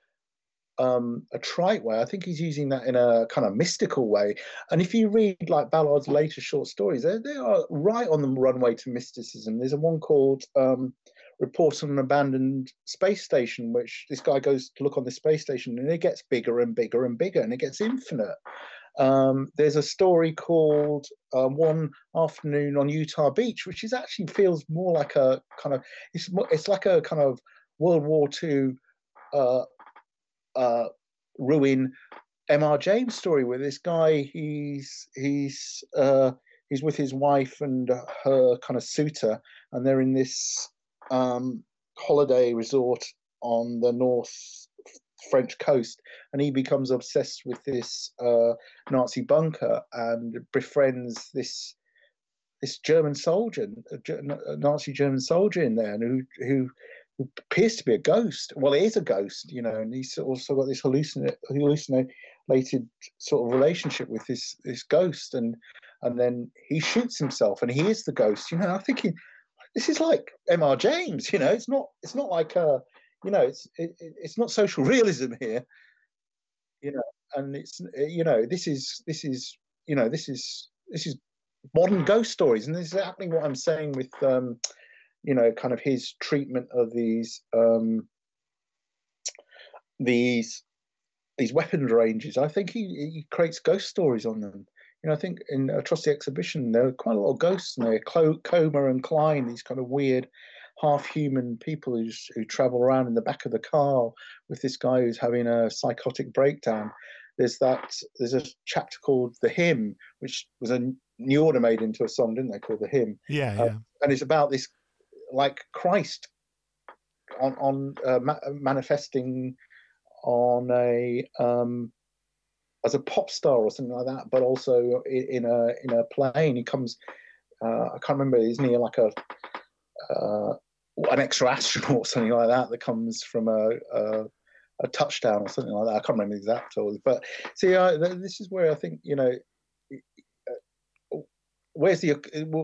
um, a trite way. I think he's using that in a kind of mystical way. And if you read like Ballard's later short stories, they, they are right on the runway to mysticism. There's a one called um, Report on an Abandoned Space Station, which this guy goes to look on the space station and it gets bigger and bigger and bigger and it gets infinite. Um, there's a story called uh, One Afternoon on Utah Beach, which is actually feels more like a kind of it's it's like a kind of World War II uh, uh, ruin M.R. James story where this guy he's he's uh, he's with his wife and her kind of suitor, and they're in this um, holiday resort on the north French coast, and he becomes obsessed with this uh, Nazi bunker and befriends this this German soldier, a Nazi German soldier in there, and who who appears to be a ghost. Well, it is a ghost, you know, and he's also got this hallucinated sort of relationship with this this ghost, and and then he shoots himself, and he is the ghost. You know, I'm thinking this is like M.R. James. You know, it's not it's not like a you know, it's it, it's not social realism here. You know, and it's you know, this is this is you know, this is this is modern ghost stories, and this is exactly what I'm saying with um, you know, kind of his treatment of these um, these these weapons ranges. I think he, he creates ghost stories on them. You know, I think in Atrocity Exhibition there are quite a lot of ghosts in there. Coma and Kline, these kind of weird half human people who, who travel around in the back of the car with this guy who's having a psychotic breakdown. There's that. There's a chapter called "The Hymn," which was a new order made into a song, didn't they? Called "The Hymn." Yeah, uh, yeah. And it's about this, like Christ, on on uh, ma- manifesting on a um, as a pop star or something like that, but also in, in a in a plane. He comes. Uh, I can't remember. Isn't he like a uh, an extra astronaut or something like that that comes from a, a, a touchdown or something like that. I can't remember the exact but see, this is where I think you know. Where's the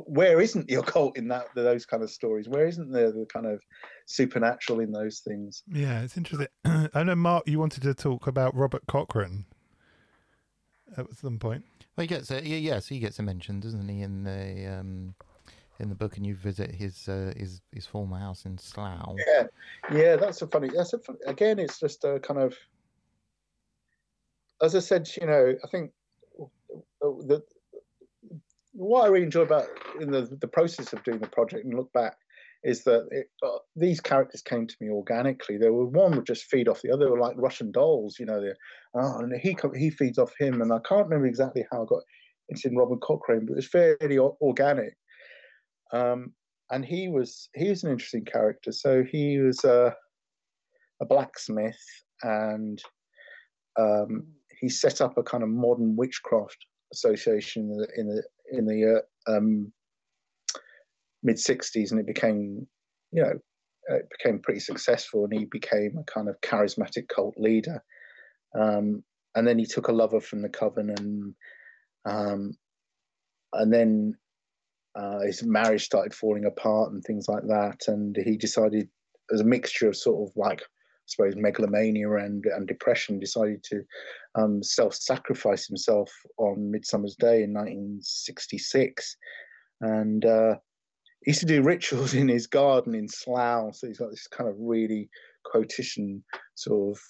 where isn't the occult in that those kind of stories? Where isn't there the kind of supernatural in those things? Yeah, it's interesting. (clears throat) I know Mark, you wanted to talk about Robert Cochrane at some point. Well, he gets a, yes, he gets a mention, doesn't he, in the um, in the book, and you visit his uh, his his former house in Slough. Yeah, yeah, that's a funny. That's a funny, again. It's just a kind of, as I said, you know, I think the what I really enjoy about in the the process of doing the project and look back is that it, uh, these characters came to me organically. There were one would just feed off the other, they were like Russian dolls, you know. Oh, and he he feeds off him, and I can't remember exactly how I got. It's in Robin Cochrane, but it's fairly organic. Um, and he was he was an interesting character. So he was a, a blacksmith, and um, he set up a kind of modern witchcraft association in the, in the uh, um, mid '60s, and it became, you know, it became pretty successful, and he became a kind of charismatic cult leader. Um, and then he took a lover from the coven, and um, and then uh, his marriage started falling apart and things like that. And he decided, as a mixture of sort of like, suppose, megalomania and, and depression, decided to um, self sacrifice himself on Midsummer's Day in 1966. And uh, he used to do rituals (laughs) in his garden in Slough. So he's got this kind of really quotidian sort of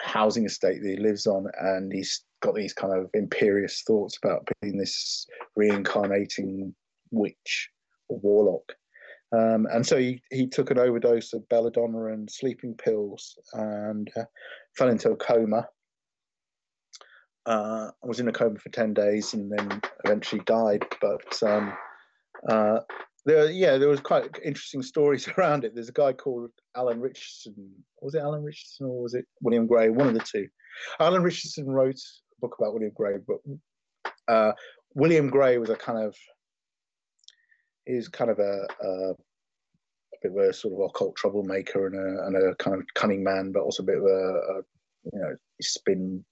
housing estate that he lives on, and he's got these kind of imperious thoughts about being this reincarnating witch or warlock. Um, and so he, he took an overdose of belladonna and sleeping pills and uh, fell into a coma. Uh, was in a coma for 10 days and then eventually died. But um, uh, there, yeah, there was quite interesting stories (laughs) around it. There's a guy called Alan Richardson. Was it Alan Richardson or was it William Gray? One of the two. Alan Richardson wrote a book about William Gray, but uh, William Gray was a kind of was kind of a, a, a bit of a sort of occult troublemaker and a, and a kind of cunning man, but also a bit of a, a you know spin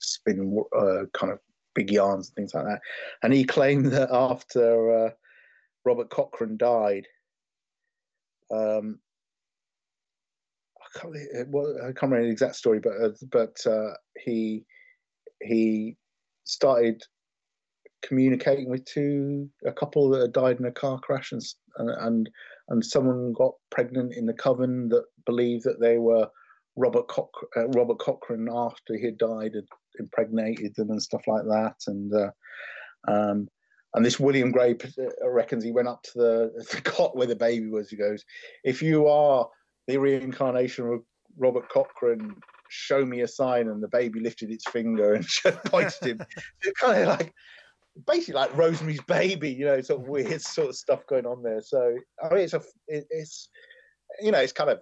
spin uh, kind of big yarns and things like that. And he claimed that after uh, Robert Cochrane died, um, I can't, well, I can't remember the exact story, but uh, but uh, he he started communicating with two a couple that had died in a car crash and and and someone got pregnant in the coven that believed that they were Robert Coch- uh, Robert Cochrane after he had died had impregnated them and stuff like that and uh, um, and this William Gray uh, reckons he went up to the, (laughs) the cot where the baby was. He goes, "If you are the reincarnation of Robert Cochrane, show me a sign." And the baby lifted its finger and (laughs) pointed him. it's kind of like basically like Rosemary's Baby, you know, sort of weird (laughs) sort of stuff going on there. So I mean, it's a it, it's you know, it's kind of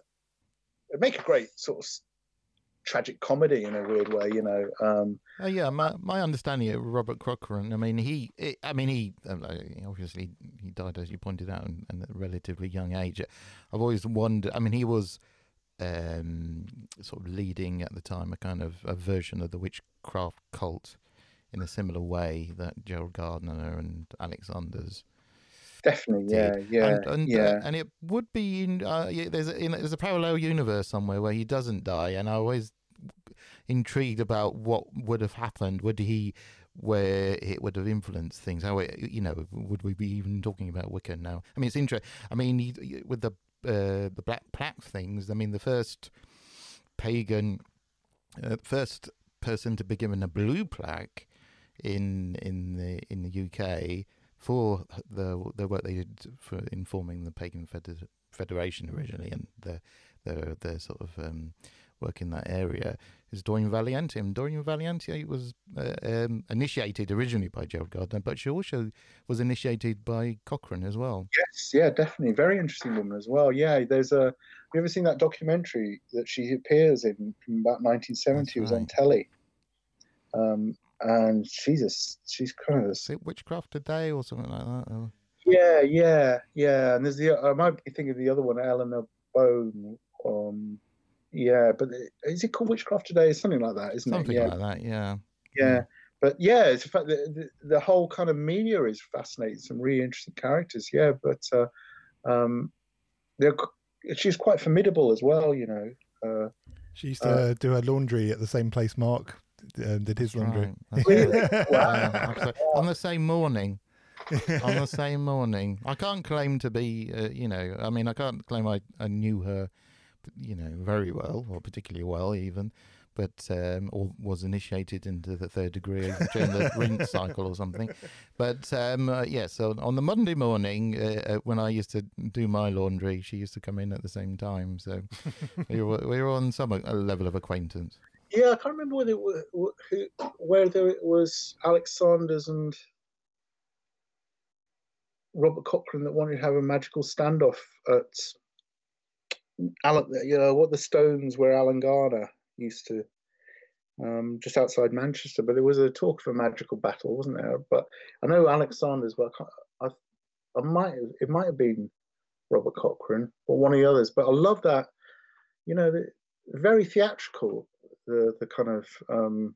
it make a great sort of tragic comedy in a weird way, you know. Um, oh, yeah, my my understanding of Robert Cochrane. I mean, he, it, I mean, he um, obviously he died as you pointed out at a relatively young age. I've always wondered. I mean, he was um, sort of leading at the time a kind of a version of the witchcraft cult in a similar way that Gerald Gardner and Alex Sanders Definitely, yeah, yeah, and, and, yeah. Uh, and it would be in, uh, yeah, there's a, in, there's a parallel universe somewhere where he doesn't die, and I always intrigued about what would have happened. Would he, where it would have influenced things? How it, you know, would we be even talking about Wicca now? I mean, it's interesting. I mean, he, with the uh, the black plaque things. I mean, the first pagan, uh, first person to be given a blue plaque in in the in the UK for the the work they did for informing the pagan Feder- federation originally and the their their sort of um, work in that area is Doreen Valiente. And Doreen Valiente was uh, um, initiated originally by Gerald Gardner, but she also was initiated by Cochrane as well. Yes, yeah, definitely. Very interesting woman as well. Yeah, there's a. Have you ever seen that documentary that she appears in from about 1970? That's it was on telly. Um, and she's a she's kind of a, Witchcraft Today or something like that. Or... Yeah, yeah, yeah. And there's the I might be thinking of the other one, Eleanor Bone. Um, yeah, but is it called Witchcraft Today? Or something like that, isn't something it? Something like that. Yeah. Yeah. But yeah, it's in fact the, the, the, whole kind of media is fascinating. Some really interesting characters. Yeah, but uh, um, they're she's quite formidable as well. You know. Uh, she used to uh, do her laundry at the same place Mark uh, did his laundry. (laughs) Right. Really? wow. On the same morning. on the same morning. I can't claim to be, uh, you know, I mean, I can't claim I, I knew her, you know, very well or particularly well even, but um, or was initiated into the third degree during the (laughs) rinse cycle or something. But um, uh, yeah, so on the Monday morning uh, uh, when I used to do my laundry, she used to come in at the same time. So we, were, we were on some uh, level of acquaintance. Yeah, I can't remember whether it was, who, whether it was Alex Sanders and Robert Cochrane that wanted to have a magical standoff at Alan, you know, what the Stones were Alan Garner used to, um, just outside Manchester. But there was a talk of a magical battle, wasn't there? But I know Alex Sanders, but I, I, I might have, it might have been Robert Cochrane or one of the others. But I love that, you know, very theatrical. The the kind of um,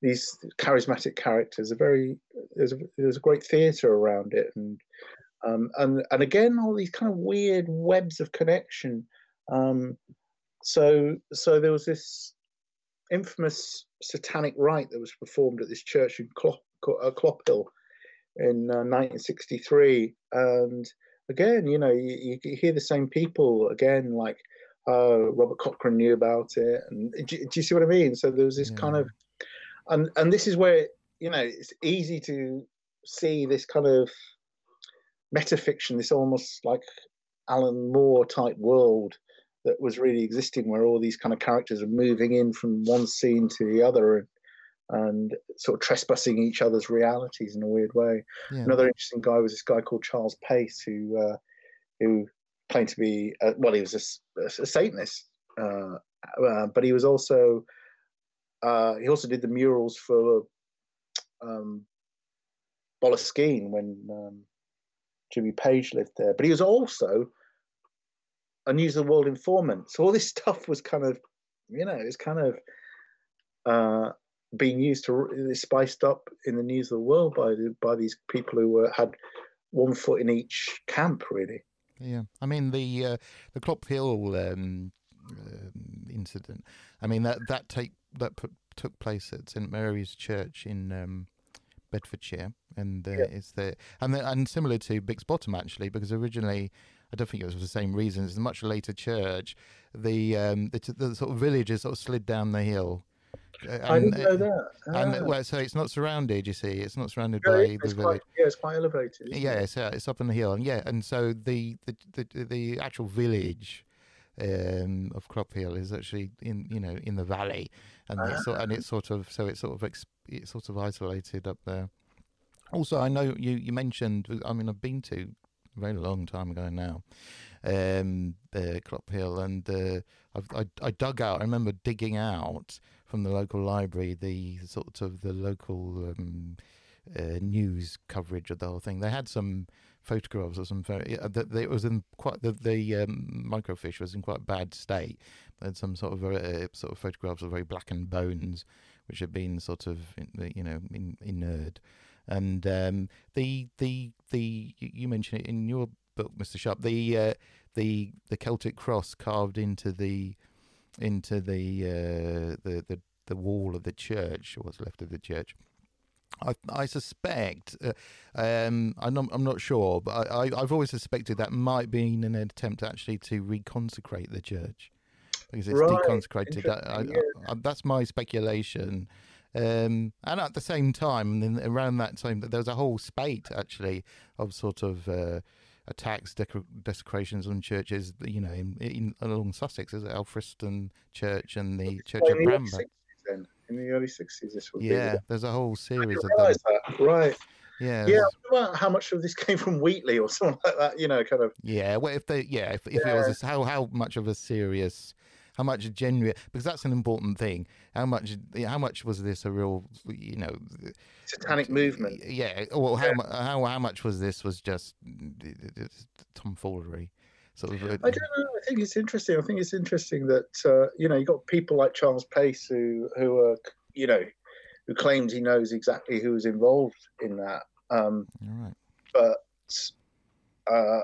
these charismatic characters are very there's a, there's a great theatre around it. And um, and and again all these kind of weird webs of connection. Um, so so there was this infamous satanic rite that was performed at this church in Clop, uh, Clophill in uh, 1963 and again you know you, you hear the same people again like uh, Robert Cochrane knew about it and do, do, you see what I mean so there was this yeah. kind of and and this is where you know it's easy to see this kind of metafiction this almost like Alan Moore type world that was really existing where all these kind of characters are moving in from one scene to the other and, and sort of trespassing each other's realities in a weird way. Yeah. Another interesting guy was this guy called Charles Pace who uh, who claimed to be uh, well he was a, a Satanist uh, uh, but he was also he also did the murals for um, Boleskine when um, Jimmy Page lived there but he was also a News of the World informant. So all this stuff was kind of, you know, it's kind of uh, being used to spiced up in the News of the World by the, by these people who were, had one foot in each camp, really. Yeah, I mean the uh, the Clophill um, uh, incident. I mean that that take that put, took place at St Mary's Church in um, Bedfordshire, and uh, yeah. it's the and the, and similar to Bix Bottom actually, because originally I don't think it was for the same reasons. It's a much later church. The um, the, the sort of villages sort of slid down the hill. And, I didn't know that. Ah. And well, so it's not surrounded. You see, it's not surrounded by the village. Yeah, it's quite elevated. Yeah, it's, uh, it's up on the hill, and yeah, and so the the the, the actual village um, of Clophill is actually in you know in the valley, and ah. it's, and it's sort of so it's sort of it's sort of isolated up there. Also, I know you you mentioned. I mean, I've been to a very long time ago now, um, uh, Clophill, and uh, I, I dug out. I remember digging out from the local library the sort of the local um, uh, news coverage of the whole thing. They had some photographs of some very. Uh, it was in quite the the um, was in quite bad state. They had some sort of uh, sort of photographs of very blackened bones, which had been sort of you know in, inert. And um, the the the you mentioned it in your book, Mr. Sharp. The uh, the the Celtic cross carved into the into the uh, the the the wall of the church, or what's left of the church. I, I suspect, uh, um, I'm, not, I'm not sure, but I, I, have always suspected that might be an attempt actually to reconsecrate the church because it's right. deconsecrated. That, I, yeah. that's my speculation. Um, and at the same time, then around that time, there was a whole spate actually of sort of uh, attacks, desecrations on churches. You know, in, in along Sussex, is it Alfriston Church and the Church of Bramber. 60s, Then in the early sixties, this was yeah. There's a whole series of that. that. Right. Yeah, yeah. About how much of this (laughs) came from Wheatley or something like that, you know, kind of. Yeah, well, if they, yeah, if, if yeah. it was a, how how much of a serious how much genuine because that's an important thing. How much how much was this a real you know satanic movement? Yeah. Well, how yeah. how how much was this was just tomfoolery? Sort of, I don't know. I think it's interesting. I think it's interesting that uh, you know you got people like Charles Pace who who are you know who claims he knows exactly who was involved in that. Um, right. But uh,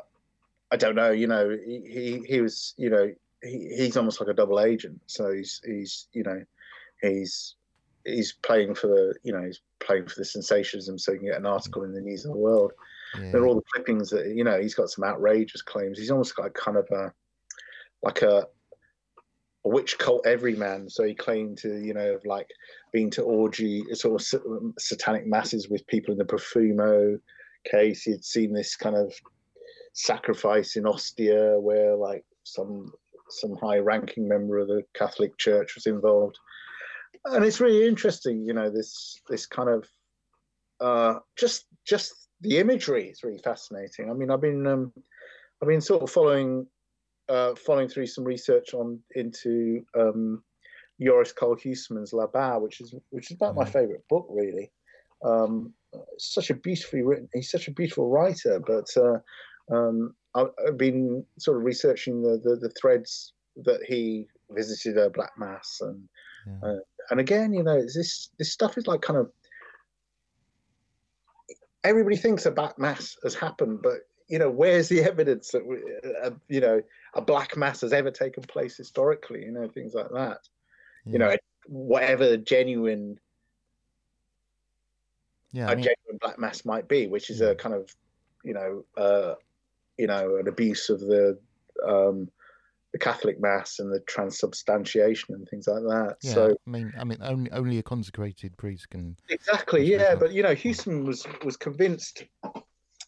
I don't know. You know, he, he, he was you know he, he's almost like a double agent. So he's he's you know he's he's playing for the you know he's playing for the sensationalism so he can get an article in the News of the World. Yeah. There are all the clippings that you know he's got some outrageous claims. He's almost got kind of a like a, a witch cult everyman. So he claimed to you know have like been to orgy sort of satanic masses with people in the Profumo case. He'd seen this kind of sacrifice in Ostia where like some some high ranking member of the Catholic Church was involved. And it's really interesting, you know, this this kind of uh, just just the imagery is really fascinating. I mean, I've been um, I've been sort of following uh, following through some research on into um, Joris Karl Huysmans' La Bas, which is which is about my favorite book, really. Um, such a beautifully written. He's such a beautiful writer, but uh, um, I've been sort of researching the, the, the threads that he visited a black mass and Yeah. uh, and again, you know, this this stuff is like kind of everybody thinks a black mass has happened, but you know, where's the evidence that we, uh, you know a black mass has ever taken place historically? You know, things like that. You know, whatever genuine yeah, a I mean, genuine black mass might be, which is a kind of, you know, uh, you know, an abuse of the um, the Catholic mass and the transubstantiation and things like that. yeah, So I mean, I mean, only only a consecrated priest can. exactly, yeah. But you know, Houston was was convinced.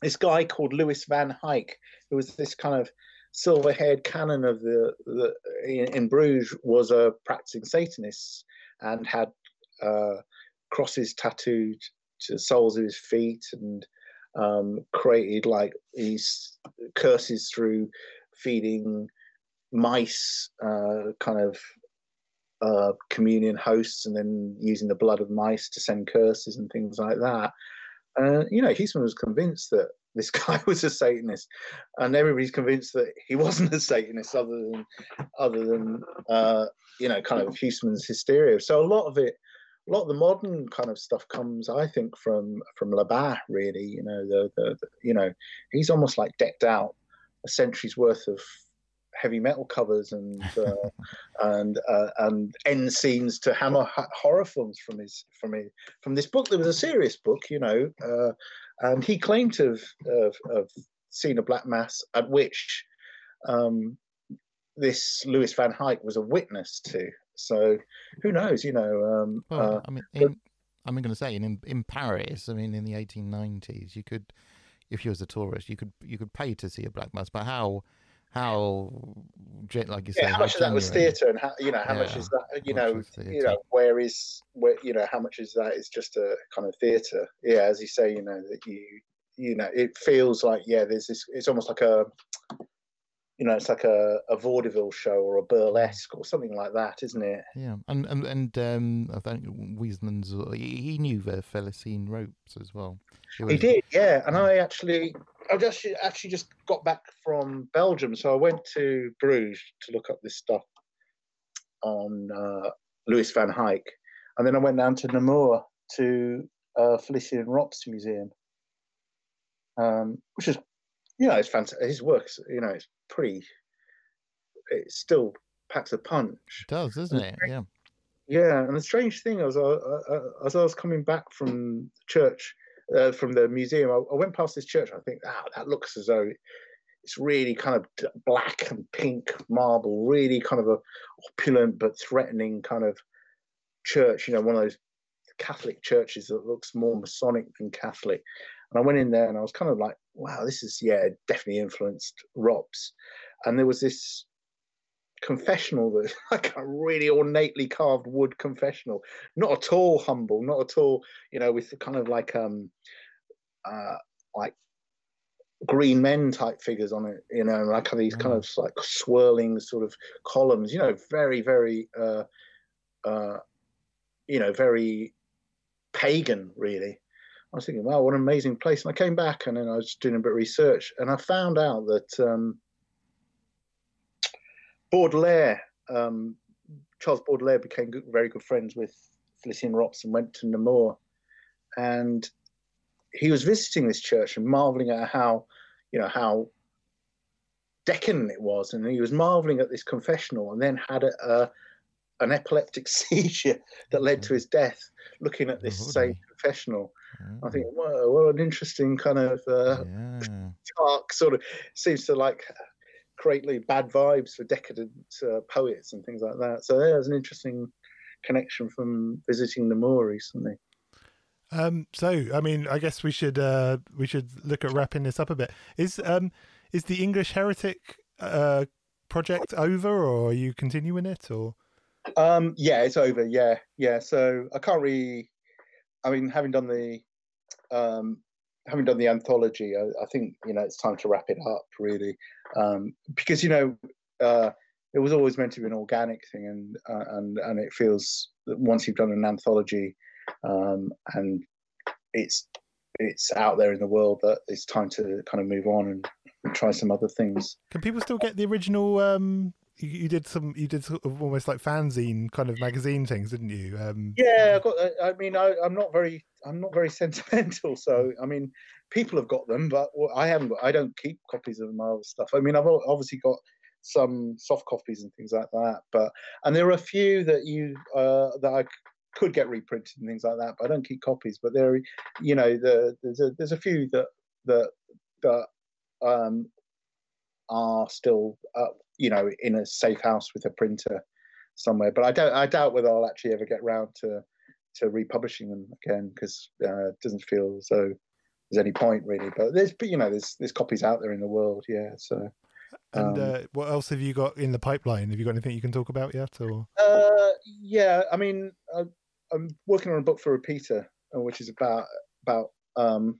This guy called Louis Van Haecke, who was this kind of silver-haired canon of the, the in, in Bruges, was a practicing Satanist and had uh, crosses tattooed to the soles of his feet and um, created like these curses through feeding mice, uh, kind of uh, communion hosts, and then using the blood of mice to send curses and things like that. Uh, you know, Huysman was convinced that this (laughs) guy was a Satanist, and everybody's convinced that he wasn't a Satanist, other than other than uh, you know, kind of Huysman's hysteria. So a lot of it, a lot of the modern kind of stuff comes, I think, from from La Bas. Really, you know, the, the, the you know, he's almost like decked out a century's worth of heavy metal covers and uh, (laughs) and uh, and end scenes to hammer horror films from his from his, from this book that was a serious book, you know, uh, and he claimed to have, have, have seen a black mass at which um, this Louis Van Haecke was a witness to. So who knows, you know? Um, Well, uh, I mean, in, I'm going to say in in Paris. I mean, in the 1890s, you could, if you was a tourist, you could you could pay to see a black mass. But how how like you say, yeah, how much of that was theatre, and how you know how much is that? You know, you know, where is where you know how much is that is just a kind of theatre? Yeah, as you say, you know that you you know it feels like yeah, there's this. It's almost like a you know, it's like a, a vaudeville show or a burlesque or something like that, isn't it? Yeah, and and and um, I think Huysman's he, he knew the Felicien Rops as well. He was- did, yeah. And I actually, I just actually just got back from Belgium, so I went to Bruges to look up this stuff on uh, Louis Van Haecke, and then I went down to Namur to uh, Felicien Rops Museum, um, which is, you know, it's fantastic. His works, you know, it's pretty. It still packs a punch. It does, doesn't it? Yeah. Yeah, and the strange thing was, uh, as I was coming back from church, uh, from the museum, I, I went past this church. I think, ah, that looks as though it's really kind of black and pink marble, really kind of a opulent but threatening kind of church. You know, one of those Catholic churches that looks more Masonic than Catholic. And I went in there, and I was kind of like, wow, this is yeah, definitely influenced Rops. And there was this confessional that (laughs) like a really ornately carved wood confessional not at all humble not at all you know with kind of like um uh like green men type figures on it you know like these kind Mm. of like swirling sort of columns you know very very uh uh you know very pagan really i was thinking wow what an amazing place and i came back and then i was doing a bit of research and i found out that um Baudelaire, um, Charles Baudelaire became good, very good friends with Felicien Rops and went to Namur. And he was visiting this church and marveling at how, you know, how decadent it was. And he was marveling at this confessional and then had a, a, an epileptic (laughs) seizure that led to his death. Looking at this Oh, same really? confessional, I Mm, think, whoa, what an interesting kind of uh, yeah. (laughs) dark sort of seems to like create really bad vibes for decadent uh, poets and things like that. So there's an interesting connection from visiting Namur recently. Um, so, I mean, I guess we should uh, we should look at wrapping this up a bit. Is um, is the English Heretic uh, project over, or are you continuing it? Or Um, yeah, it's over. Yeah, yeah. So I can't really. I mean, having done the, um, having done the anthology, I, I think you know it's time to wrap it up really, um, because you know uh, it was always meant to be an organic thing, and uh, and and it feels that once you've done an anthology, um, and it's it's out there in the world that it's time to kind of move on and, and try some other things. can people still get the original? Um, you, you did some, you did sort of almost like fanzine kind of magazine things, didn't you? Um, Yeah, I got. I- I mean, I, I'm not very. I'm not very (laughs) sentimental. So, I mean, people have got them, but I haven't. Got, I don't keep copies of my stuff. I mean, I've obviously got some soft copies and things like that. But and there are a few that you uh, that I could get reprinted and things like that. But I don't keep copies. But there, you know, the, there's a there's a few that that that um, are still uh, you know in a safe house with a printer somewhere. But I don't. I doubt whether I'll actually ever get round to to republishing them again because uh, it doesn't feel as though there's any point really. But there's, but you know, there's there's copies out there in the world. Yeah. So. and um, uh, what else have you got in the pipeline? Have you got anything you can talk about yet? Or Uh, yeah, I mean, I, I'm working on a book for Repeater, uh, which is about about um,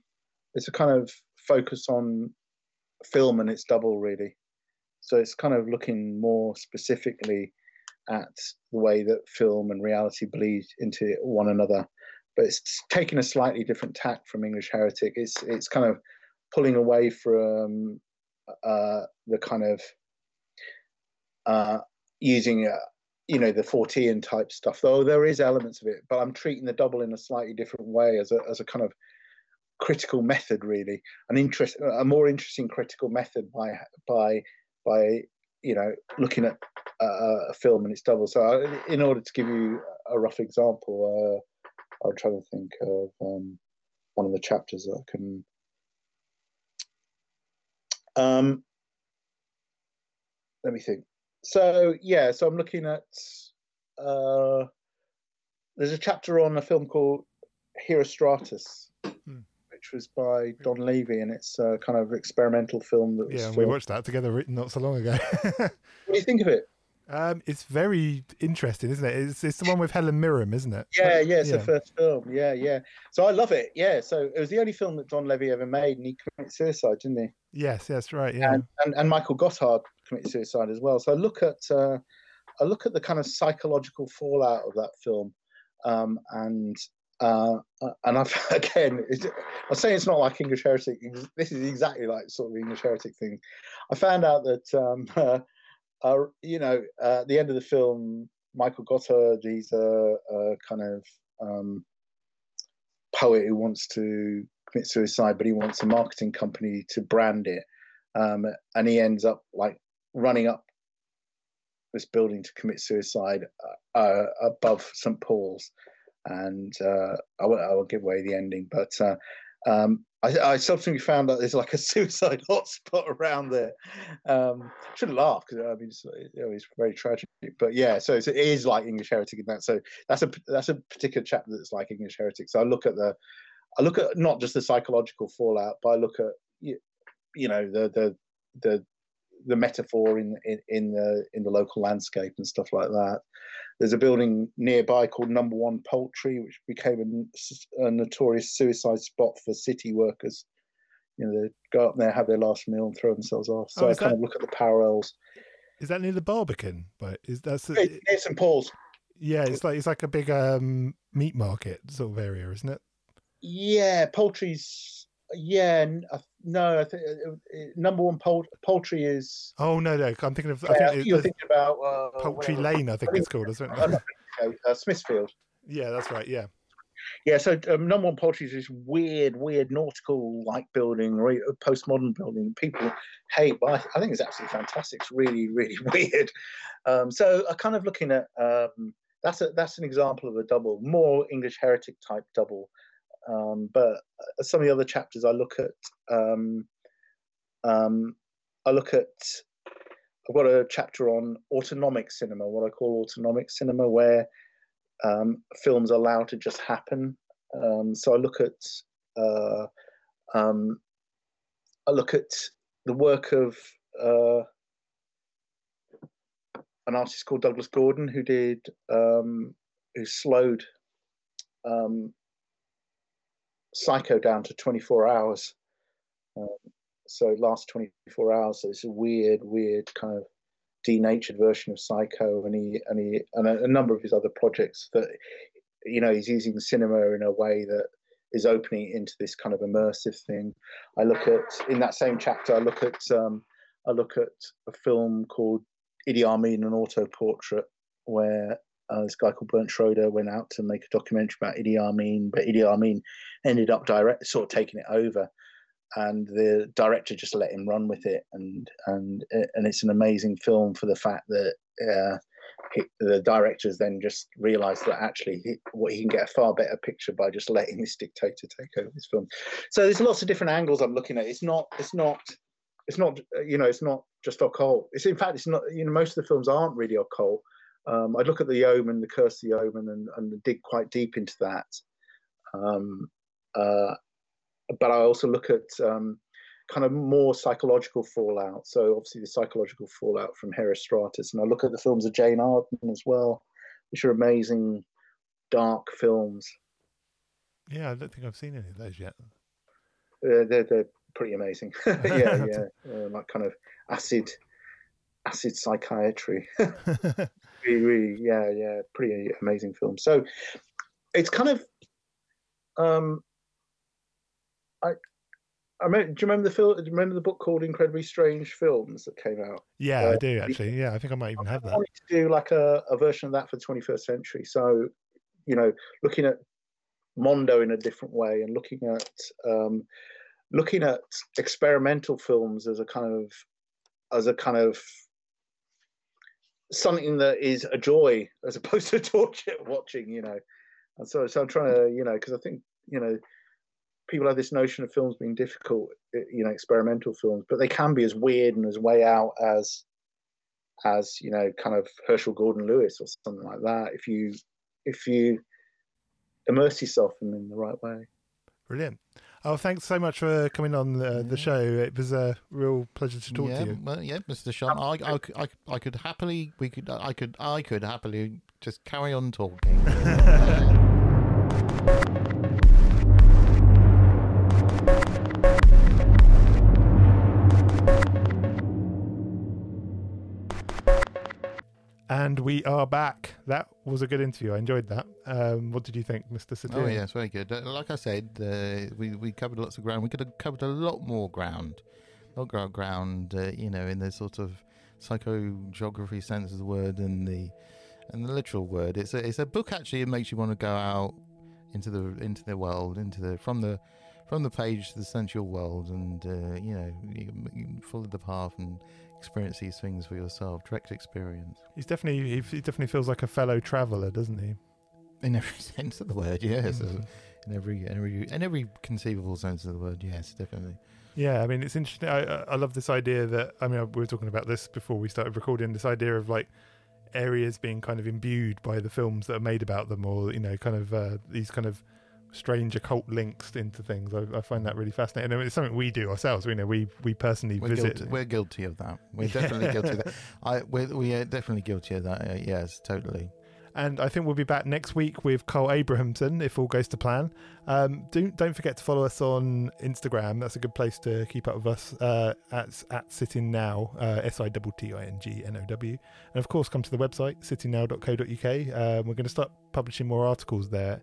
it's a kind of focus on film and its double, really. So it's kind of looking more specifically at the way that film and reality bleed into one another, but it's taking a slightly different tack from English Heretic. It's it's kind of pulling away from uh, the kind of uh, using uh, you know the Fortean type stuff though there is elements of it but i'm treating the double in a slightly different way as a, as a kind of critical method really an interest a more interesting critical method by by by you know looking at a film and its double. So I, in order to give you a rough example uh, i'll try to think of um, one of the chapters that i can um let me think. So yeah so i'm looking at uh there's a chapter on a film called herostratus Hmm. Which was by don levy and it's a kind of experimental film that was yeah, we watched that together written not so long ago. (laughs) what do you think of it um, it's very interesting, isn't it? It's it's the one with Helen Mirren, isn't it? yeah yeah it's yeah. the first film yeah yeah so i love it yeah so it was the only film that don levy ever made and he committed suicide didn't he Yes, that's right. Yeah. and, and and Michael Gothard committed suicide as well. So I look at uh, I look at the kind of psychological fallout of that film, um, and uh, uh, and I've (laughs) again I'm saying it's not like English Heretic. This is exactly like sort of English Heretic thing. I found out that um, (laughs) uh, uh, you know uh, at the end of the film, Michael Gothard he's a, a kind of um, poet who wants to commit suicide, but he wants a marketing company to brand it um, and he ends up like running up this building to commit suicide uh, above St Paul's, and uh, I won't, I won't give away the ending, but uh, um, I, I subsequently found out there's like a (laughs) suicide hotspot around there. Um, shouldn't laugh because I mean it's, you know, it's very tragic, but yeah, so it is like English heretic in that. So that's a that's a particular chapter that's like English heretic. So I look at the I look at not just the psychological fallout, but I look at you, you know the the the the metaphor in, in in the in the local landscape and stuff like that. There's a building nearby called Number One Poultry, which became a notorious suicide spot for city workers. You know, they go up there, have their last meal, and throw themselves off. So Oh, I is kind of look at the parallels. Is that near the Barbican? But is that's Hey, near St Paul's. yeah? It's like it's like a big um, meat market sort of area, isn't it? Yeah, poultry's. Yeah, n- uh, no, I think uh, uh, number one poult- poultry is. Oh no, no, I'm thinking of I Yeah, think you're thinking about uh, Poultry whatever. Lane. I think it's called, isn't it? uh, Smithfield. yeah, that's right. Yeah. Yeah, so um, number one poultry is this weird, weird nautical like building, or postmodern building. People hate, but I, I, think it's absolutely fantastic. It's really, really (laughs) weird. Um, so I kind of looking at um, that's a that's an example of a double, more English heretic type double. Um, but some of the other chapters I look at, um, um, I look at. I've got a chapter on autonomic cinema, what I call autonomic cinema, where um, films allowed to just happen. Um, so I look at uh, um, I look at the work of uh, an artist called Douglas Gordon who did who slowed um, Psycho down to 24 hours. Um, so last 24 hours. It's a weird, weird kind of denatured version of Psycho, and he and he and a, a, number of his other projects that you know he's using cinema in a way that is opening into this kind of immersive thing. I look at in that same chapter. I look at um, I look at a film called Idi Amin, an auto portrait, where uh, this guy called Barbet Schroeder went out to make a documentary about Idi Amin, but Idi Amin ended up direct sort of taking it over and the director just let him run with it and and and it's an amazing film for the fact that uh, he, the directors then just realized that actually he, what he can get a far better picture by just letting this dictator take over this film. So there's lots of different angles i'm looking at. It's not it's not it's not you know it's not just occult. It's in fact it's not you know most of the films aren't really occult um, i'd look at the omen the curse of the omen and, and dig quite deep into that um, uh, but I also look at um, kind of more psychological fallout. So obviously the psychological fallout from Herostratus, and I look at the films of Jane Arden as well, which are amazing, dark films. Yeah, I don't think I've seen any of those yet. Uh, they're they're pretty amazing. (laughs) yeah, yeah, (laughs) uh, like kind of acid, acid psychiatry. (laughs) really, really, yeah, yeah, pretty amazing film. So it's kind of um, I, I mean, do you remember the film? Do you remember the book called Incredibly Strange Films that came out? Yeah, uh, I do actually. Yeah, I think I might even have that. I wanted to do like a, a version of that for the 21st century. So, you know, looking at Mondo in a different way and looking at um, looking at experimental films as a kind of as a kind of something that is a joy (laughs) as opposed to (laughs) torture watching. You know, and so so I'm trying to you know because I think you know people have this notion of films being difficult, eh, you know, experimental films, but they can be as weird and as way out as, as you know, kind of Herschell Gordon Lewis or something like that. If you, if you immerse yourself in, in the right way. Brilliant. Oh, thanks so much for coming on uh, the, yeah. the show. It was a real pleasure to talk yeah, to you. Well, yeah, Mr. Sean, I, I, I, I could happily, we could, I could, I could happily just carry on talking. (laughs) And we are back. That was a good interview. I enjoyed that. Um, what did you think, Mr. Satir? Oh, yes, very good. Uh, like I said, uh, we, we covered lots of ground. We could have covered a lot more ground. Lot of ground, uh, you know, in the sort of psychogeography sense of the word and the and the literal word. It's a it's a book actually. It makes you want to go out into the into the world, into the from the from the page to the sensual world, and uh, you know, follow the path and experience these things for yourself, direct experience. He's definitely he, he definitely feels like a fellow traveller, doesn't he? In every (laughs) sense of the word, yes. Mm-hmm. In every every in every conceivable sense of the word, yes, definitely. Yeah, I mean, it's interesting. I I love this idea that I mean, we were talking about this before we started recording. This idea of like areas being kind of imbued by the films that are made about them, or you know, kind of uh, these kind of strange occult links into things. I, I find that really fascinating. I mean, it's something we do ourselves. We know we we personally we're visit. Guilty, we're guilty of that. We're definitely guilty of that. (laughs) I we're, we are definitely guilty of that. Uh, yes, totally. And I think we'll be back next week with Carl Abrahamsson if all goes to plan. Um, don't don't forget to follow us on Instagram. That's a good place to keep up with us uh, at at sitting now uh, s i t t i n g n o w. And of course, come to the website sittingnow.co.uk. Um, we're going to start publishing more articles there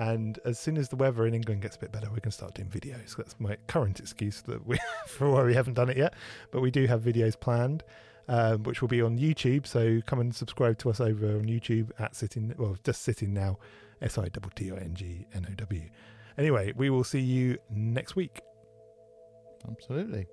and as soon as the weather in England gets a bit better, we can start doing videos. That's my current excuse that we (laughs) for why we haven't done it yet. But we do have videos planned, um, which will be on YouTube. So come and subscribe to us over on YouTube at sitting. Well, just sitting now, S I T T I N G N O W. Anyway, we will see you next week. Absolutely.